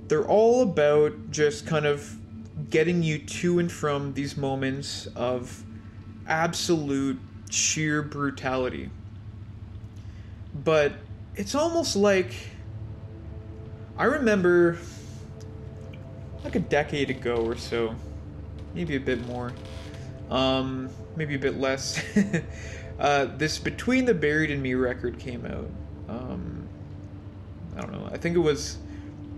A: they're all about just kind of getting you to and from these moments of absolute sheer brutality. But it's almost like I remember like a decade ago or so, maybe a bit more, um, maybe a bit less. uh, this Between the Buried and Me record came out. Um, I don't know. I think it was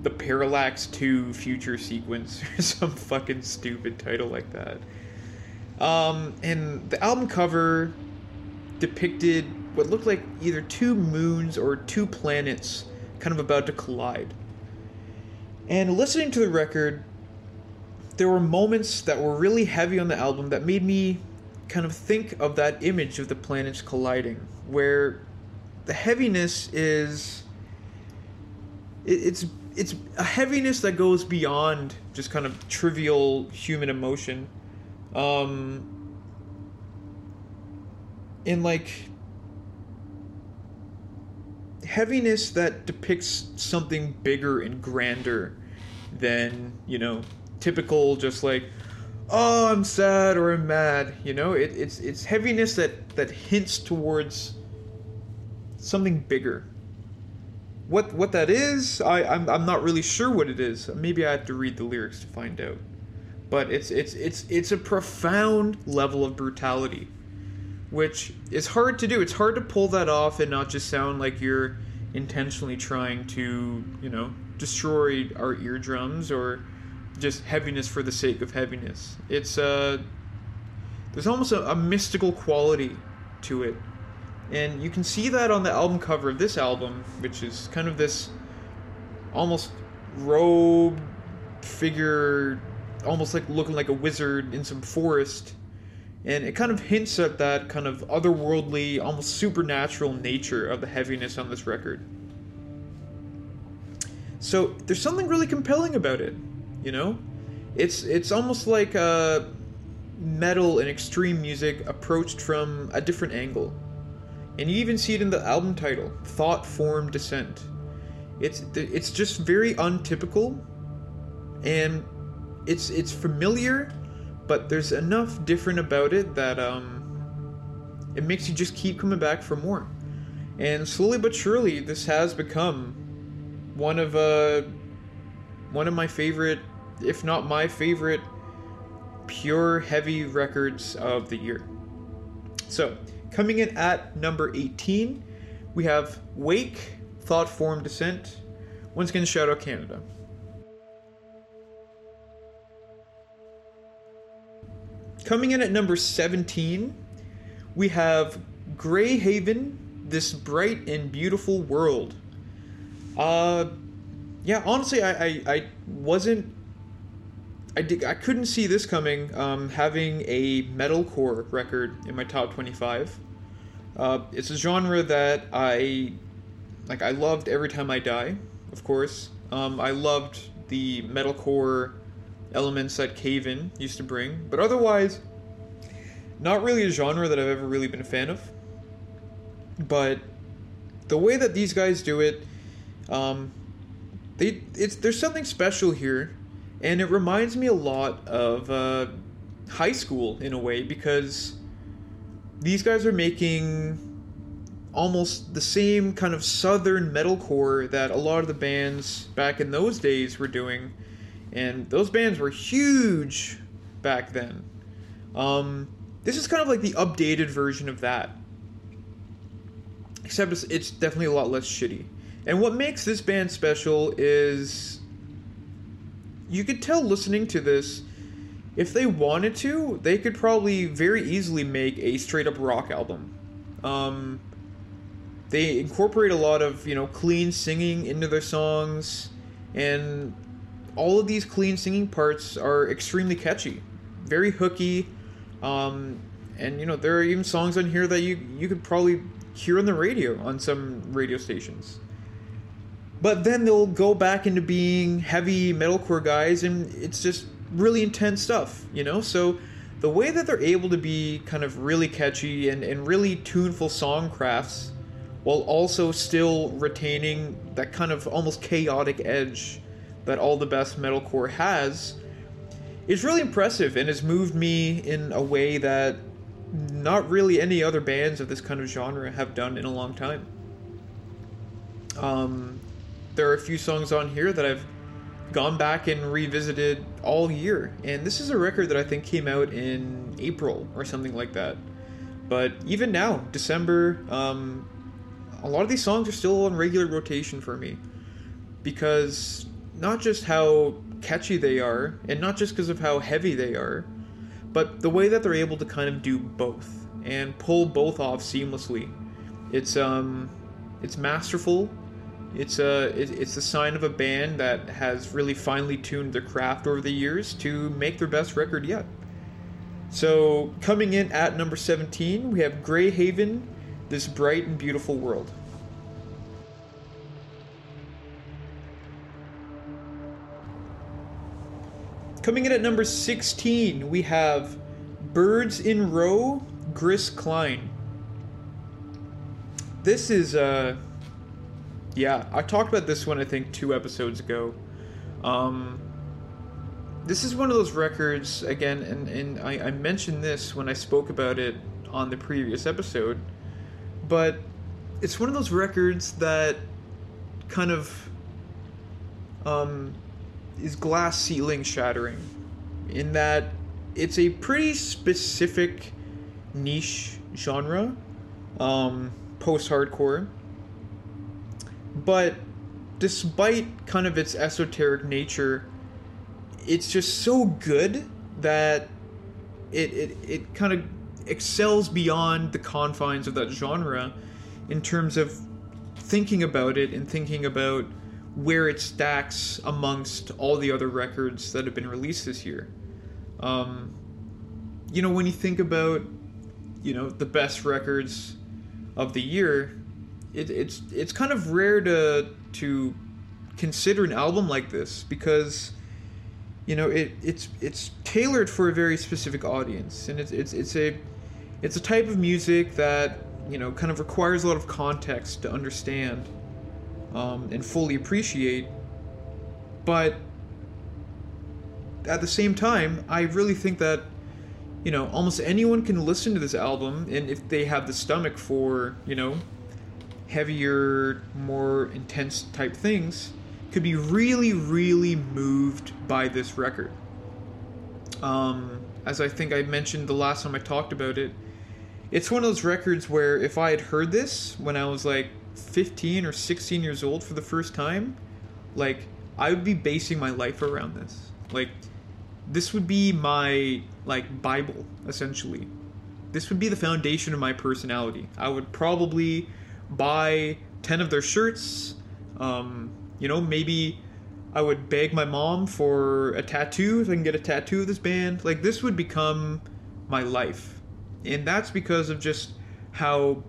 A: the Parallax 2 Future Sequence or some fucking stupid title like that. Um, and the album cover depicted what looked like either two moons or two planets kind of about to collide. And listening to the record, there were moments that were really heavy on the album that made me kind of think of that image of the planets colliding, where the heaviness is. It's it's a heaviness that goes beyond just kind of trivial human emotion. Um, in like heaviness that depicts something bigger and grander than you know typical just like oh i'm sad or i'm mad. You know it, it's it's heaviness that that hints towards something bigger. What what that is i I'm, I'm not really sure what it is. Maybe i have to read the lyrics to find out. But it's it's it's it's a profound level of brutality which is hard to do. It's hard to pull that off and not just sound like you're intentionally trying to, you know, destroy our eardrums or just heaviness for the sake of heaviness. It's uh there's almost a, a mystical quality to it. And you can see that on the album cover of this album, which is kind of this almost robed figure almost like looking like a wizard in some forest and it kind of hints at that kind of otherworldly, almost supernatural nature of the heaviness on this record. So there's something really compelling about it, you know. It's it's almost like metal and extreme music approached from a different angle, and you even see it in the album title, "Thought Form Descent." It's it's just very untypical, and it's it's familiar but there's enough different about it that um, it makes you just keep coming back for more. And slowly but surely, this has become one of uh, one of my favorite, if not my favorite, pure heavy records of the year. So, coming in at number 18, we have Wake, Thought Form Descent. Once again, shout out Canada. Coming in at number 17, we have Greyhaven, This Bright and Beautiful World. Uh, yeah, honestly, I, I, I wasn't. I, did, I couldn't see this coming, um, having a metalcore record in my top 25. Uh, it's a genre that I. Like, I loved Every Time I Die, of course. Um, I loved the metalcore elements that Cave In used to bring, but otherwise, not really a genre that I've ever really been a fan of. But the way that these guys do it, um, they it's there's something special here, and it reminds me a lot of uh, high school in a way because these guys are making almost the same kind of southern metalcore that a lot of the bands back in those days were doing and those bands were huge back then. Um, this is kind of like the updated version of that, except it's, it's definitely a lot less shitty. And what makes this band special is you could tell listening to this, if they wanted to, they could probably very easily make a straight up rock album. Um, they incorporate a lot of you know clean singing into their songs, and all of these clean singing parts are extremely catchy, very hooky, um, and you know there are even songs on here that you you could probably hear on the radio on some radio stations. But then they'll go back into being heavy metalcore guys, and it's just really intense stuff, you know. So the way that they're able to be kind of really catchy and, and really tuneful song crafts while also still retaining that kind of almost chaotic edge that all the best metalcore has is really impressive and has moved me in a way that not really any other bands of this kind of genre have done in a long time. Um, there are a few songs on here that I've gone back and revisited all year, and this is a record that I think came out in April or something like that. But even now, December, um, a lot of these songs are still on regular rotation for me because not just how catchy they are, and not just because of how heavy they are, but the way that they're able to kind of do both and pull both off seamlessly. It's um, it's masterful. It's a it's a sign of a band that has really finely tuned their craft over the years to make their best record yet. So coming in at number 17, we have Greyhaven, this bright and beautiful world. Coming in at number 16, we have Birds in Row, Gris Klein. This is, uh, yeah, I talked about this one, I think, two episodes ago. Um, this is one of those records, again, and, and I, I mentioned this when I spoke about it on the previous episode, but it's one of those records that kind of um, is glass ceiling shattering in that it's a pretty specific niche genre, um, post hardcore. But despite kind of its esoteric nature, it's just so good that it, it, it kind of excels beyond the confines of that genre in terms of thinking about it and thinking about where it stacks amongst all the other records that have been released this year. Um, you know, when you think about, you know, the best records of the year, it, it's it's kind of rare to to consider an album like this because you know it it's it's tailored for a very specific audience and it's it's it's a it's a type of music that you know kind of requires a lot of context to understand um, and fully appreciate. But at the same time, I really think that you know almost anyone can listen to this album, and if they have the stomach for you know heavier, more intense type things, could be really, really moved by this record. Um, as I think I mentioned the last time I talked about it, it's one of those records where if I had heard this when I was like 15 or 16 years old for the first time, like I would be basing my life around this. Like this would be my like bible essentially. This would be the foundation of my personality. I would probably buy 10 of their shirts. Um, you know, maybe I would beg my mom for a tattoo if I can get a tattoo of this band. Like this would become my life. And that's because of just how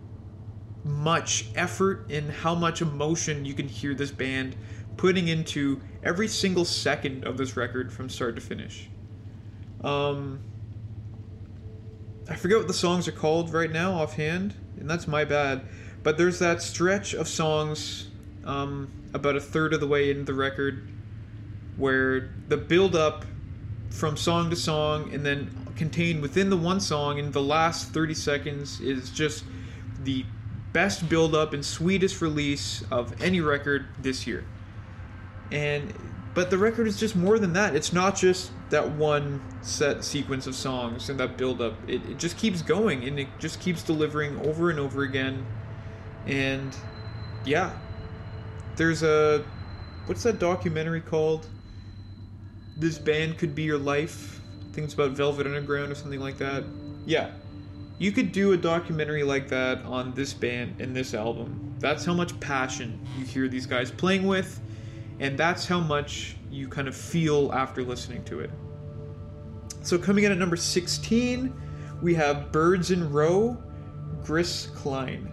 A: much effort and how much emotion you can hear this band putting into every single second of this record from start to finish. Um, I forget what the songs are called right now offhand, and that's my bad. But there's that stretch of songs um, about a third of the way into the record where the build up from song to song and then contained within the one song in the last 30 seconds is just the best build up and sweetest release of any record this year. And but the record is just more than that. It's not just that one set sequence of songs and that build up. It, it just keeps going and it just keeps delivering over and over again. And yeah. There's a what's that documentary called? This band could be your life. Things about Velvet Underground or something like that. Yeah, you could do a documentary like that on this band and this album. That's how much passion you hear these guys playing with, and that's how much you kind of feel after listening to it. So, coming in at number 16, we have Birds in Row, Gris Klein.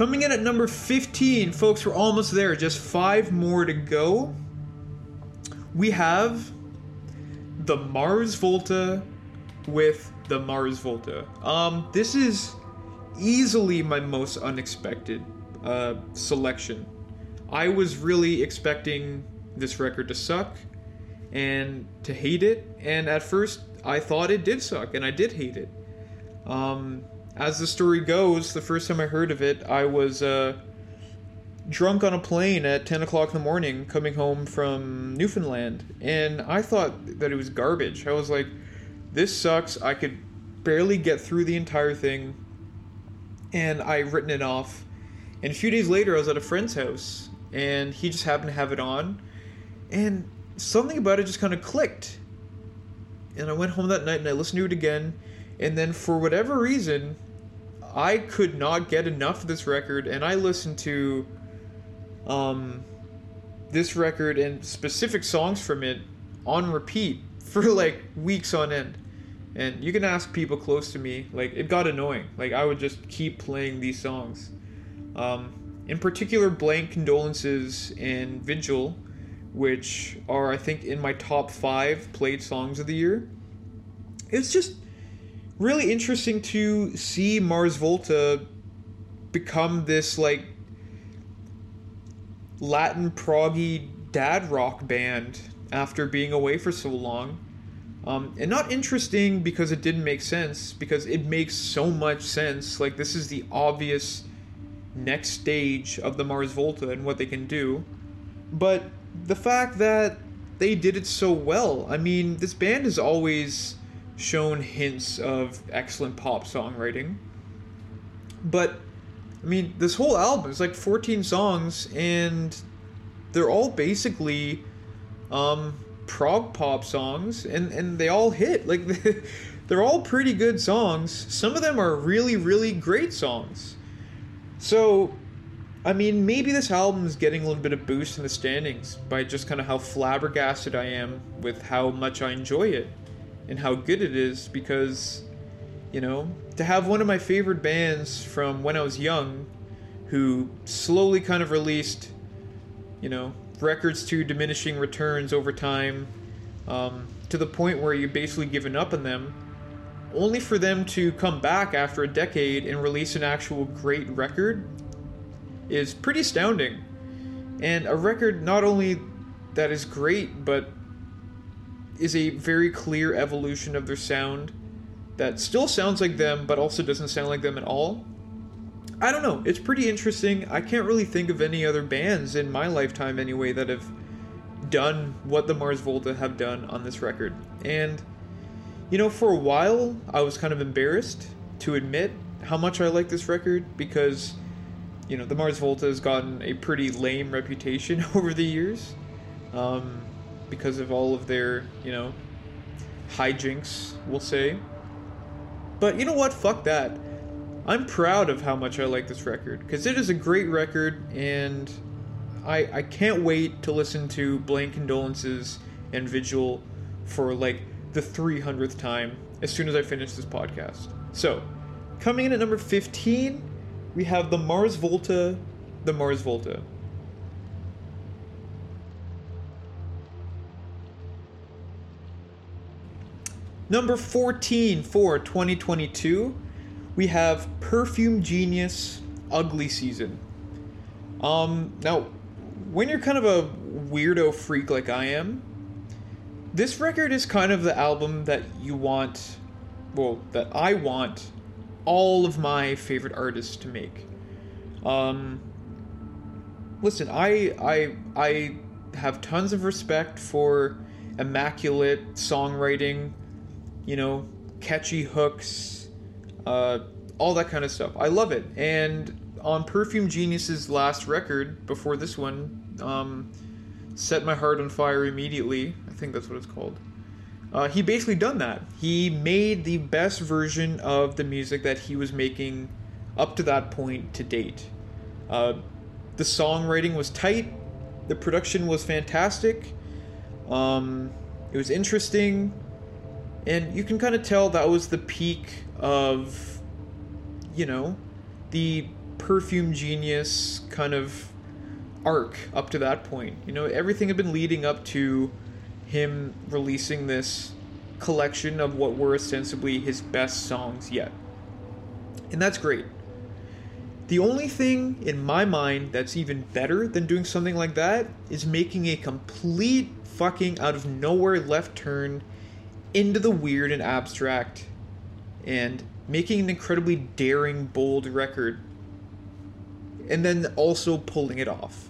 A: Coming in at number 15, folks, we're almost there. Just five more to go. We have the Mars Volta with the Mars Volta. Um, this is easily my most unexpected uh, selection. I was really expecting this record to suck and to hate it, and at first I thought it did suck, and I did hate it. Um, as the story goes, the first time I heard of it, I was uh, drunk on a plane at 10 o'clock in the morning coming home from Newfoundland, and I thought that it was garbage. I was like, this sucks. I could barely get through the entire thing, and I written it off. And a few days later, I was at a friend's house, and he just happened to have it on, and something about it just kind of clicked. And I went home that night and I listened to it again, and then for whatever reason, I could not get enough of this record, and I listened to um, this record and specific songs from it on repeat for like weeks on end. And you can ask people close to me, like it got annoying. Like I would just keep playing these songs. Um, in particular, Blank Condolences and Vigil, which are I think in my top five played songs of the year. It's just really interesting to see Mars Volta become this like Latin proggy dad rock band after being away for so long. Um, and not interesting because it didn't make sense, because it makes so much sense. Like, this is the obvious next stage of the Mars Volta and what they can do. But the fact that they did it so well, I mean, this band is always shown hints of excellent pop songwriting. But I mean, this whole album is like 14 songs, and they're all basically um, prog pop songs, and, and they all hit. Like, they're all pretty good songs. Some of them are really, really great songs. So, I mean, maybe this album is getting a little bit of boost in the standings by just kind of how flabbergasted I am with how much I enjoy it and how good it is because, you know, to have one of my favorite bands from when I was young who slowly kind of released, you know, records to diminishing returns over time um, to the point where you've basically given up on them, only for them to come back after a decade and release an actual great record is pretty astounding. And a record not only that is great, but is a very clear evolution of their sound that still sounds like them but also doesn't sound like them at all. I don't know, it's pretty interesting. I can't really think of any other bands in my lifetime anyway that have done what the Mars Volta have done on this record. And you know, for a while I was kind of embarrassed to admit how much I like this record because you know, the Mars Volta has gotten a pretty lame reputation over the years. Um, because of all of their, you know, hijinks, we'll say. But you know what? Fuck that. I'm proud of how much I like this record because it is a great record, and I I can't wait to listen to Blank Condolences and Vigil for like the 300th time as soon as I finish this podcast. So, coming in at number 15, we have the Mars Volta, the Mars Volta. Number 14 for 2022, we have Perfume Genius Ugly Season. Um, now, when you're kind of a weirdo freak like I am, this record is kind of the album that you want, well, that I want all of my favorite artists to make. Um, listen, I I I have tons of respect for immaculate songwriting you know, catchy hooks, uh, all that kind of stuff. I love it. And on Perfume Genius's last record, before this one, um, Set My Heart on Fire Immediately, I think that's what it's called. Uh, he basically done that. He made the best version of the music that he was making up to that point to date. Uh, the songwriting was tight, the production was fantastic, um, it was interesting, and you can kind of tell that was the peak of you know the perfume genius kind of arc up to that point. You know, everything had been leading up to him releasing this collection of what were ostensibly his best songs yet. And that's great. The only thing in my mind that's even better than doing something like that is making a complete fucking out of nowhere left turn into the weird and abstract and making an incredibly daring, bold record and then also pulling it off.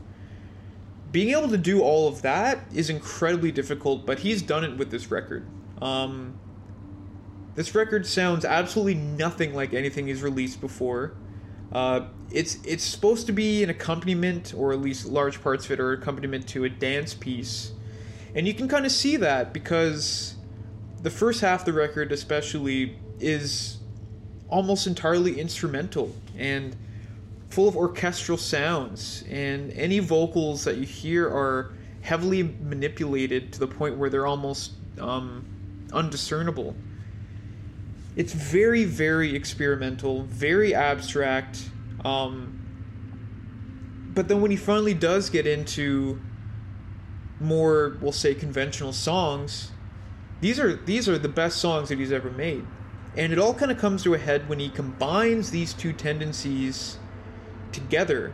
A: Being able to do all of that is incredibly difficult, but he's done it with this record. Um, this record sounds absolutely nothing like anything he's released before. Uh, it's it's supposed to be an accompaniment, or at least large parts of it are accompaniment to a dance piece, and you can kind of see that because the first half of the record, especially, is almost entirely instrumental and full of orchestral sounds, and any vocals that you hear are heavily manipulated to the point where they're almost um, undiscernible. It's very, very experimental, very abstract. Um, but then when he finally does get into more, we'll say, conventional songs, these are these are the best songs that he's ever made. And it all kind of comes to a head when he combines these two tendencies together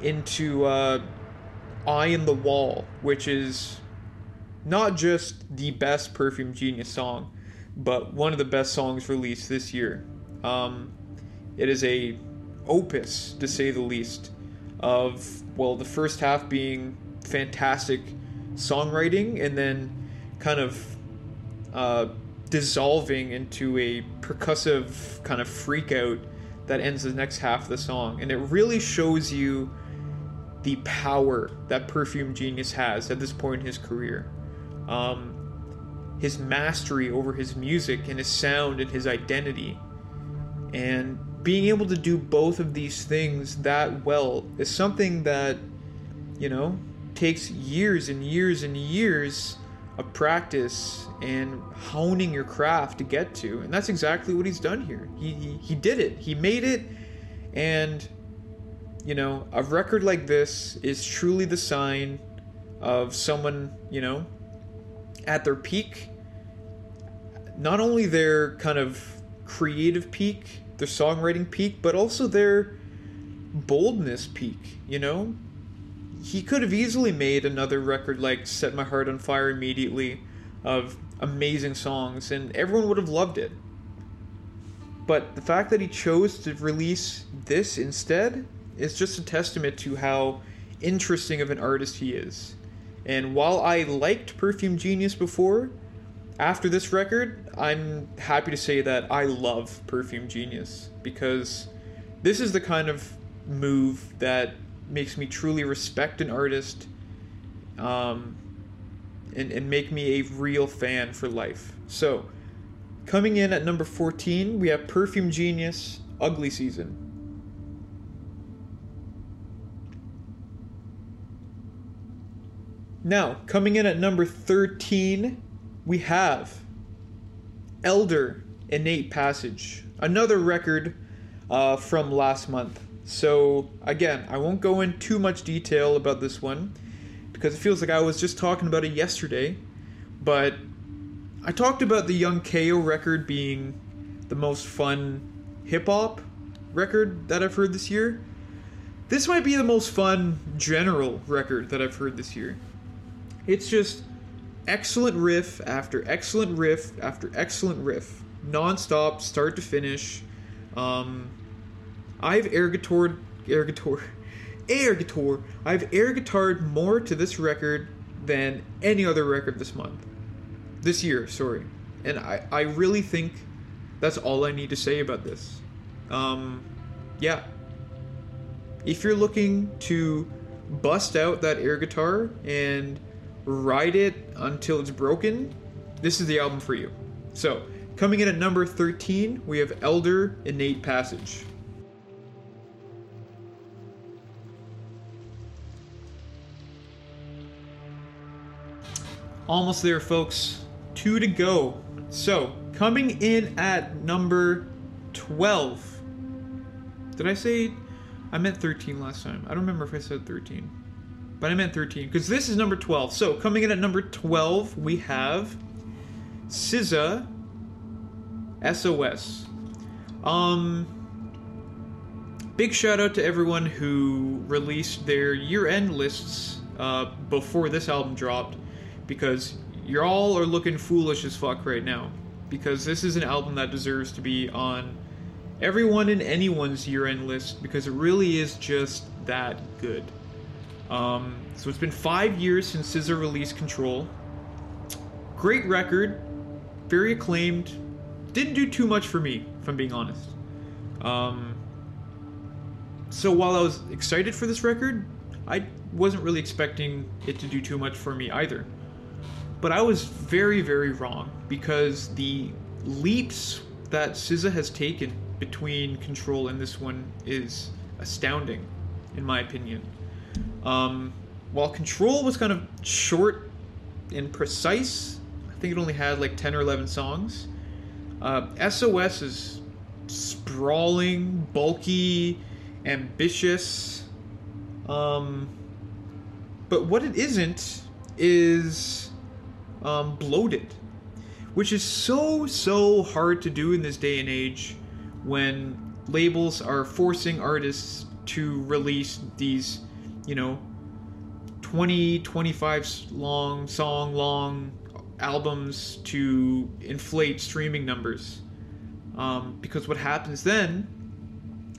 A: into uh, Eye in the Wall, which is not just the best Perfume Genius song, but one of the best songs released this year. Um, it is a opus, to say the least, of well, the first half being fantastic songwriting, and then kind of uh, dissolving into a percussive kind of freak out that ends the next half of the song. And it really shows you the power that Perfume Genius has at this point in his career. Um, his mastery over his music and his sound and his identity. And being able to do both of these things that well is something that, you know, takes years and years and years of practice and honing your craft to get to. And that's exactly what he's done here. He, he, he did it, he made it, and, you know, a record like this is truly the sign of someone, you know, at their peak. Not only their kind of creative peak, their songwriting peak, but also their boldness peak, you know? He could have easily made another record like Set My Heart on Fire immediately of amazing songs and everyone would have loved it. But the fact that he chose to release this instead is just a testament to how interesting of an artist he is. And while I liked Perfume Genius before, after this record, I'm happy to say that I love Perfume Genius because this is the kind of move that makes me truly respect an artist um, and, and make me a real fan for life. So, coming in at number 14, we have Perfume Genius Ugly Season. Now, coming in at number 13, we have Elder Innate Passage, another record uh, from last month. So, again, I won't go in too much detail about this one because it feels like I was just talking about it yesterday. But I talked about the Yung Kayo record being the most fun hip hop record that I've heard this year. This might be the most fun general record that I've heard this year. It's just excellent riff after excellent riff after excellent riff, non-stop, start to finish. Um, I've air guitared, air guitar, air guitar. I've air guitared more to this record than any other record this month, this year. Sorry, and I I really think that's all I need to say about this. Um, yeah. If you're looking to bust out that air guitar and ride it until it's broken, this is the album for you. So, coming in at number 13, we have Elder Innate Passage. Almost there, folks. Two to go. So, coming in at number 12. Did I say I meant 13 last time. I don't remember if I said 13. But I meant 13 because this is number 12. So coming in at number 12, we have SZA SOS. Um big shout out to everyone who released their year-end lists uh, before this album dropped because you're all are looking foolish as fuck right now because this is an album that deserves to be on everyone and anyone's year-end list because it really is just that good. Um, so it's been five years since SZA released Control. Great record, very acclaimed. Didn't do too much for me, if I'm being honest. Um, so while I was excited for this record, I wasn't really expecting it to do too much for me either. But I was very, very wrong because the leaps that SZA has taken between Control and this one is astounding, in my opinion. Um, while Control was kind of short and precise, I think it only had like 10 or 11 songs. Uh, SOS is sprawling, bulky, ambitious. Um, but what it isn't is um, bloated, which is so, so hard to do in this day and age when labels are forcing artists to release these, you know, 20, 25 long, song long albums to inflate streaming numbers. Um, because what happens then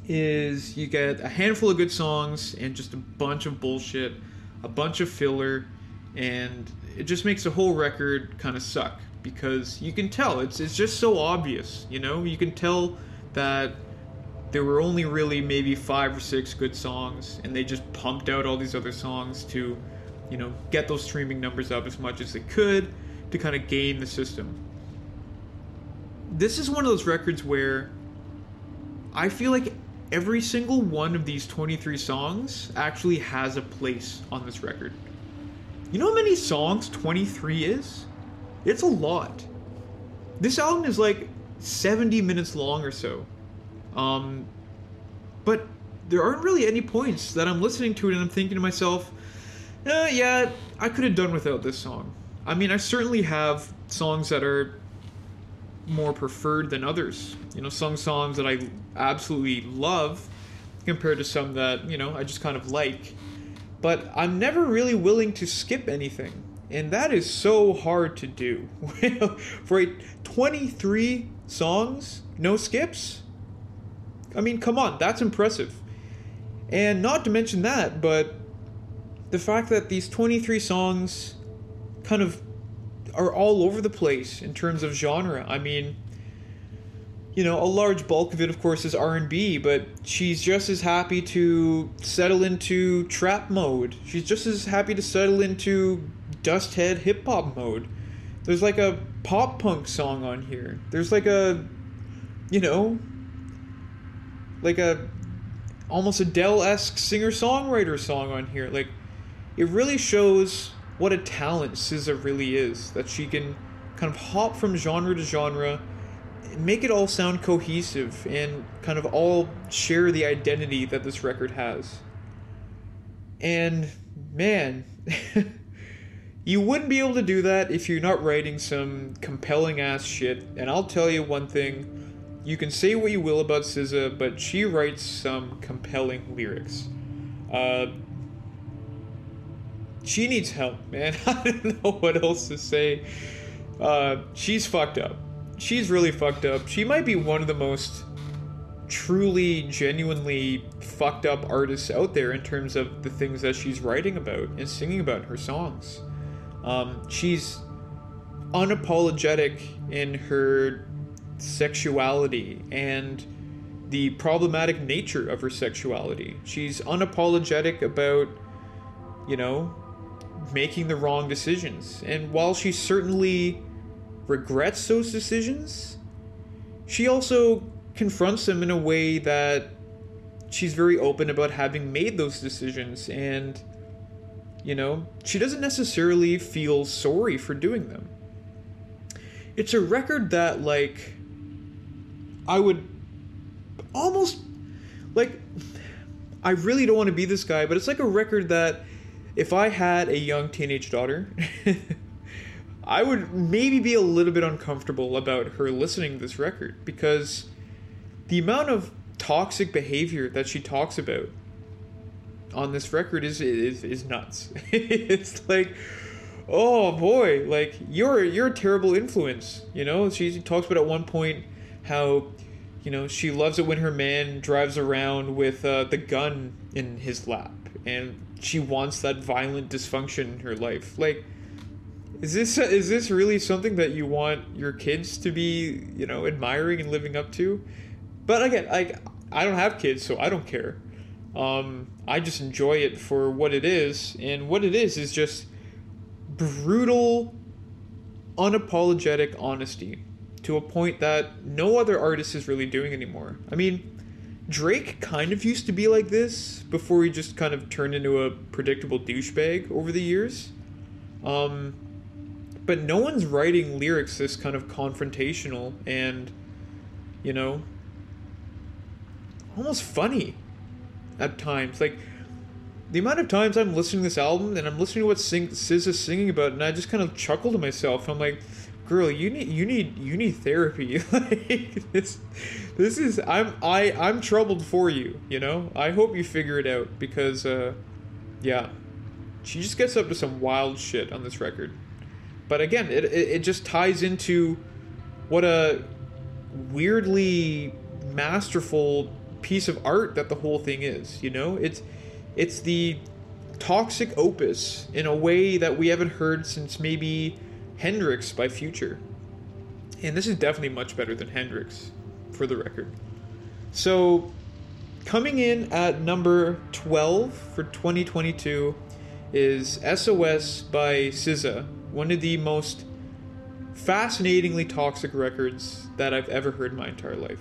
A: is you get a handful of good songs and just a bunch of bullshit, a bunch of filler, and it just makes the whole record kind of suck because you can tell it's it's just so obvious, you know? You can tell that there were only really maybe 5 or 6 good songs and they just pumped out all these other songs to, you know, get those streaming numbers up as much as they could to kind of game the system. This is one of those records where I feel like every single one of these 23 songs actually has a place on this record. You know how many songs 23 is? It's a lot. This album is like 70 minutes long or so. Um, but there aren't really any points that I'm listening to it and I'm thinking to myself, eh, yeah, I could have done without this song. I mean, I certainly have songs that are more preferred than others. You know, some songs that I absolutely love compared to some that, you know, I just kind of like. But I'm never really willing to skip anything. And that is so hard to do. For a 23 songs, no skips? I mean, come on, that's impressive. And not to mention that, but the fact that these 23 songs kind of are all over the place in terms of genre. I mean, you know, a large bulk of it, of course, is R and B, but she's just as happy to settle into trap mode. She's just as happy to settle into dusthead hip hop mode. There's like a pop punk song on here. There's like a, you know, like a almost Adele esque singer songwriter song on here. Like, it really shows what a talent SZA really is. That she can kind of hop from genre to genre, make it all sound cohesive, and kind of all share the identity that this record has. And man, you wouldn't be able to do that if you're not writing some compelling ass shit. And I'll tell you one thing you can say what you will about SZA, but she writes some compelling lyrics. Uh, she needs help, man. I don't know what else to say. Uh, she's fucked up. She's really fucked up. She might be one of the most truly, genuinely fucked up artists out there in terms of the things that she's writing about and singing about in her songs. Um, she's unapologetic in her sexuality and the problematic nature of her sexuality. She's unapologetic about, you know, making the wrong decisions. And while she certainly regrets those decisions, she also confronts him in a way that she's very open about having made those decisions and you know, she doesn't necessarily feel sorry for doing them. It's a record that like I would almost like I really don't want to be this guy, but it's like a record that if I had a young teenage daughter, I would maybe be a little bit uncomfortable about her listening to this record because the amount of toxic behavior that she talks about on this record is is, is nuts. it's like oh boy, like you're you're a terrible influence. You know, she talks about at one point how you know she loves it when her man drives around with uh, the gun in his lap, and she wants that violent dysfunction in her life. Like, is this is this really something that you want your kids to be you know admiring and living up to? But again, I I don't have kids, so I don't care. Um, I just enjoy it for what it is, and what it is is just brutal, unapologetic honesty to a point that no other artist is really doing anymore. I mean, Drake kind of used to be like this before he just kind of turned into a predictable douchebag over the years. Um, but no one's writing lyrics this kind of confrontational and, you know, almost funny at times. Like, the amount of times I'm listening to this album and I'm listening to what sing- SZA is singing about, and I just kind of chuckle to myself. I'm like, girl, you need you need you need therapy. like this, this is I'm I I'm troubled for you. You know, I hope you figure it out because, uh, yeah, she just gets up to some wild shit on this record. But again, it it, just ties into what a weirdly masterful piece of art that the whole thing is. You know, it's it's the toxic opus in a way that we haven't heard since maybe Hendrix by Future. And this is definitely much better than Hendrix, for the record. So, coming in at number 12 for 2022 is SOS by SZA, one of the most fascinatingly toxic records that I've ever heard in my entire life.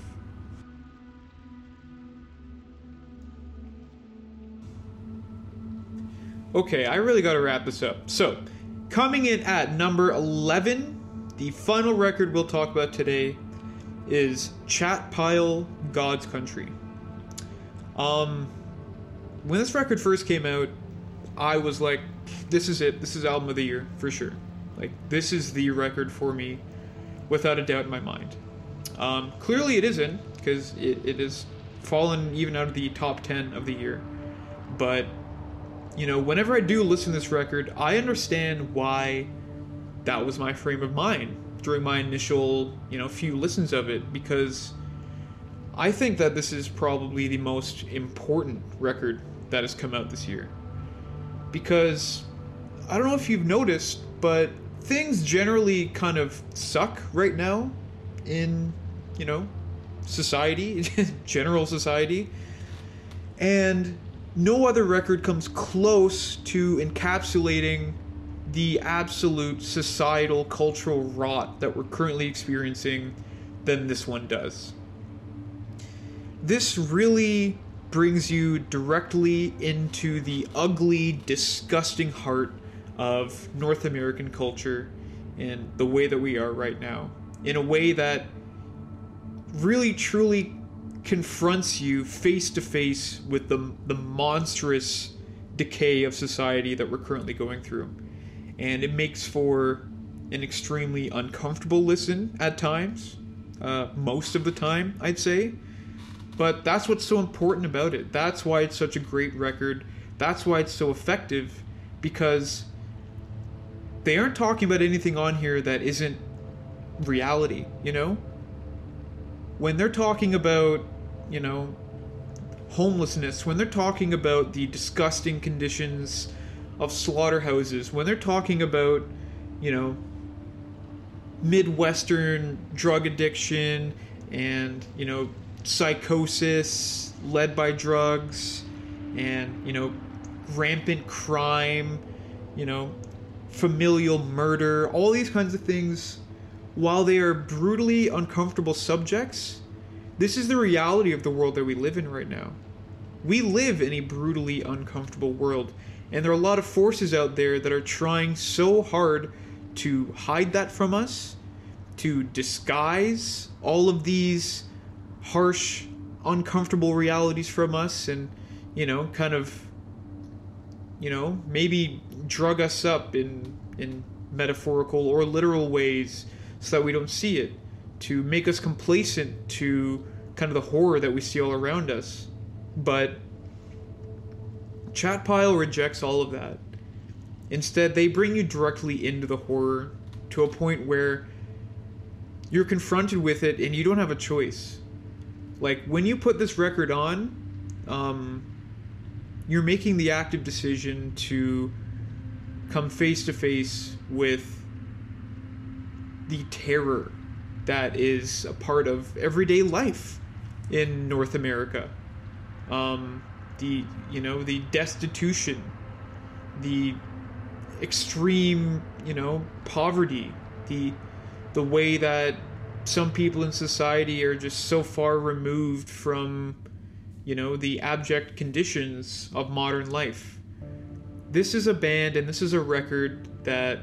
A: Okay, I really got to wrap this up. So, coming in at number 11, the final record we'll talk about today is Chat Pile God's Country. Um, when this record first came out, I was like, this is it. This is album of the year for sure. Like, this is the record for me without a doubt in my mind. Um, clearly, it isn't because it, it has fallen even out of the top 10 of the year. But you know, whenever I do listen to this record, I understand why that was my frame of mind during my initial, you know, few listens of it because I think that this is probably the most important record that has come out this year. Because I don't know if you've noticed, but things generally kind of suck right now in, you know, society, general society. And no other record comes close to encapsulating the absolute societal cultural rot that we're currently experiencing than this one does. This really brings you directly into the ugly, disgusting heart of North American culture and the way that we are right now, in a way that really truly confronts you face to face with the the monstrous decay of society that we're currently going through. And it makes for an extremely uncomfortable listen at times, uh, most of the time, I'd say. But that's what's so important about it. That's why it's such a great record. That's why it's so effective, because they aren't talking about anything on here that isn't reality, you know? When they're talking about you know, homelessness, when they're talking about the disgusting conditions of slaughterhouses, when they're talking about, you know, Midwestern drug addiction and, you know, psychosis led by drugs and, you know, rampant crime, you know, familial murder, all these kinds of things, while they are brutally uncomfortable subjects, this is the reality of the world that we live in right now. We live in a brutally uncomfortable world, and there are a lot of forces out there that are trying so hard to hide that from us, to disguise all of these harsh, uncomfortable realities from us, and you know, kind of, you know, maybe drug us up in in metaphorical or literal ways so that we don't see it, to make us complacent to kind of the horror that we see all around us. But Chat Pile rejects all of that. Instead, they bring you directly into the horror to a point where you're confronted with it and you don't have a choice. Like when you put this record on, um, you're making the active decision to come face to face with the terror that is a part of everyday life in North America. Um, the you know the destitution, the extreme you know poverty, the the way that some people in society are just so far removed from you know the abject conditions of modern life. This is a band and this is a record that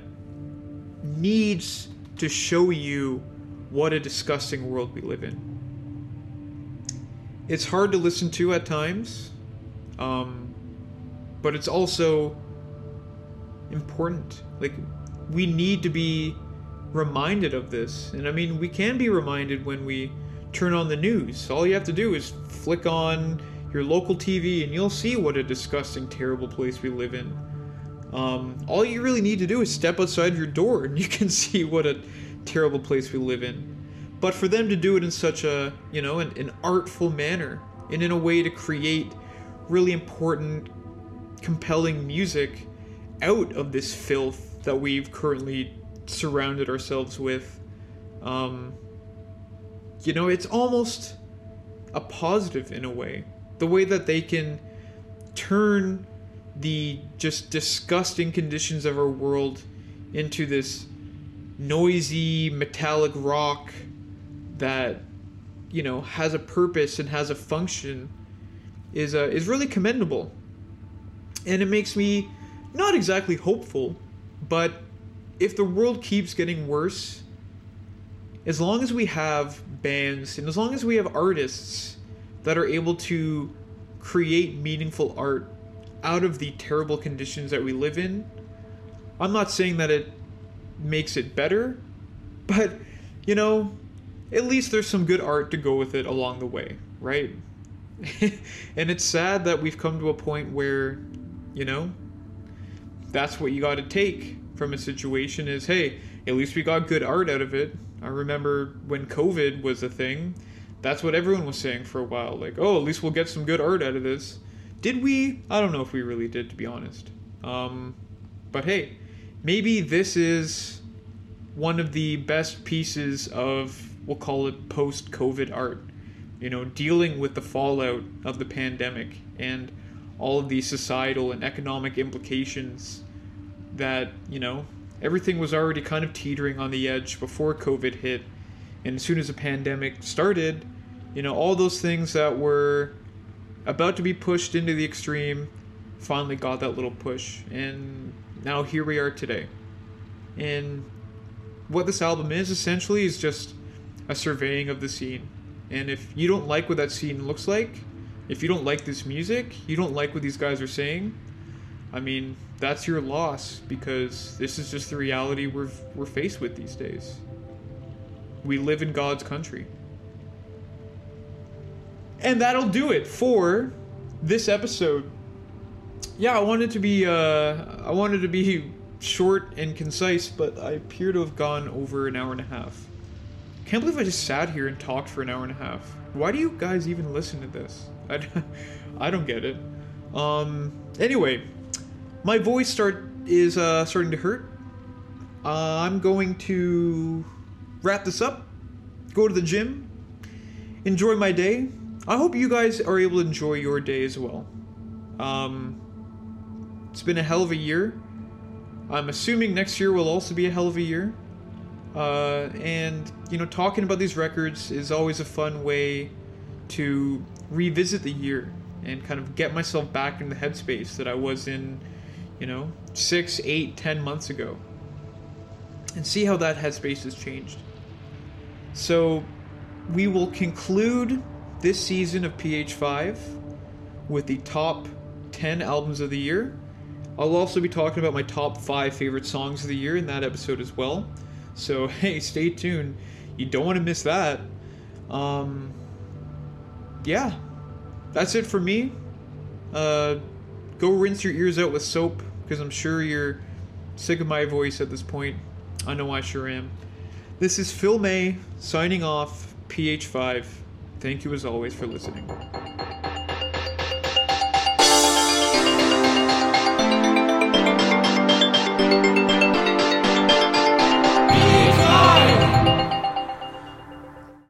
A: needs to show you what a disgusting world we live in. It's hard to listen to at times, um, but it's also important. Like, we need to be reminded of this. And I mean, we can be reminded when we turn on the news. All you have to do is flick on your local TV and you'll see what a disgusting, terrible place we live in. Um, all you really need to do is step outside your door and you can see what a terrible place we live in. But for them to do it in such a, you know, an, an artful manner and in a way to create really important, compelling music out of this filth that we've currently surrounded ourselves with. Um, you know, it's almost a positive in a way. The way that they can turn the just disgusting conditions of our world into this noisy metallic rock that you know has a purpose and has a function is uh, is really commendable, and it makes me not exactly hopeful, but if the world keeps getting worse, as long as we have bands and as long as we have artists that are able to create meaningful art out of the terrible conditions that we live in, I'm not saying that it makes it better, but you know, at least there's some good art to go with it along the way, right? and it's sad that we've come to a point where, you know, that's what you got to take from a situation is hey, at least we got good art out of it. I remember when COVID was a thing, that's what everyone was saying for a while. Like, oh, at least we'll get some good art out of this. Did we? I don't know if we really did, to be honest. Um, but hey, maybe this is one of the best pieces of, we'll call it post COVID art you know, dealing with the fallout of the pandemic and all of the societal and economic implications that, you know, everything was already kind of teetering on the edge before COVID hit. And as soon as the pandemic started, you know, all those things that were about to be pushed into the extreme finally got that little push. And now here we are today. And what this album is essentially is just a surveying of the scene and if you don't like what that scene looks like, if you don't like this music, you don't like what these guys are saying, I mean, that's your loss because this is just the reality we're, we're faced with these days. We live in God's country. And that'll do it for this episode. Yeah, I wanted to be uh, I wanted to be short and concise, but I appear to have gone over an hour and a half. Can't believe I just sat here and talked for an hour and a half. Why do you guys even listen to this? I, I don't get it. Um. Anyway, my voice start is uh, starting to hurt. Uh, I'm going to wrap this up. Go to the gym. Enjoy my day. I hope you guys are able to enjoy your day as well. Um, it's been a hell of a year. I'm assuming next year will also be a hell of a year. Uh, and you know, talking about these records is always a fun way to revisit the year and kind of get myself back in the headspace that I was in, you know, six, eight, ten months ago, and see how that headspace has changed. So, we will conclude this season of PH5 with the top 10 albums of the year. I'll also be talking about my top five favorite songs of the year in that episode as well. So, hey, stay tuned. You don't want to miss that. Um, yeah, that's it for me. Uh, go rinse your ears out with soap because I'm sure you're sick of my voice at this point. I know I sure am. This is Phil May signing off, PH5. Thank you as always for listening.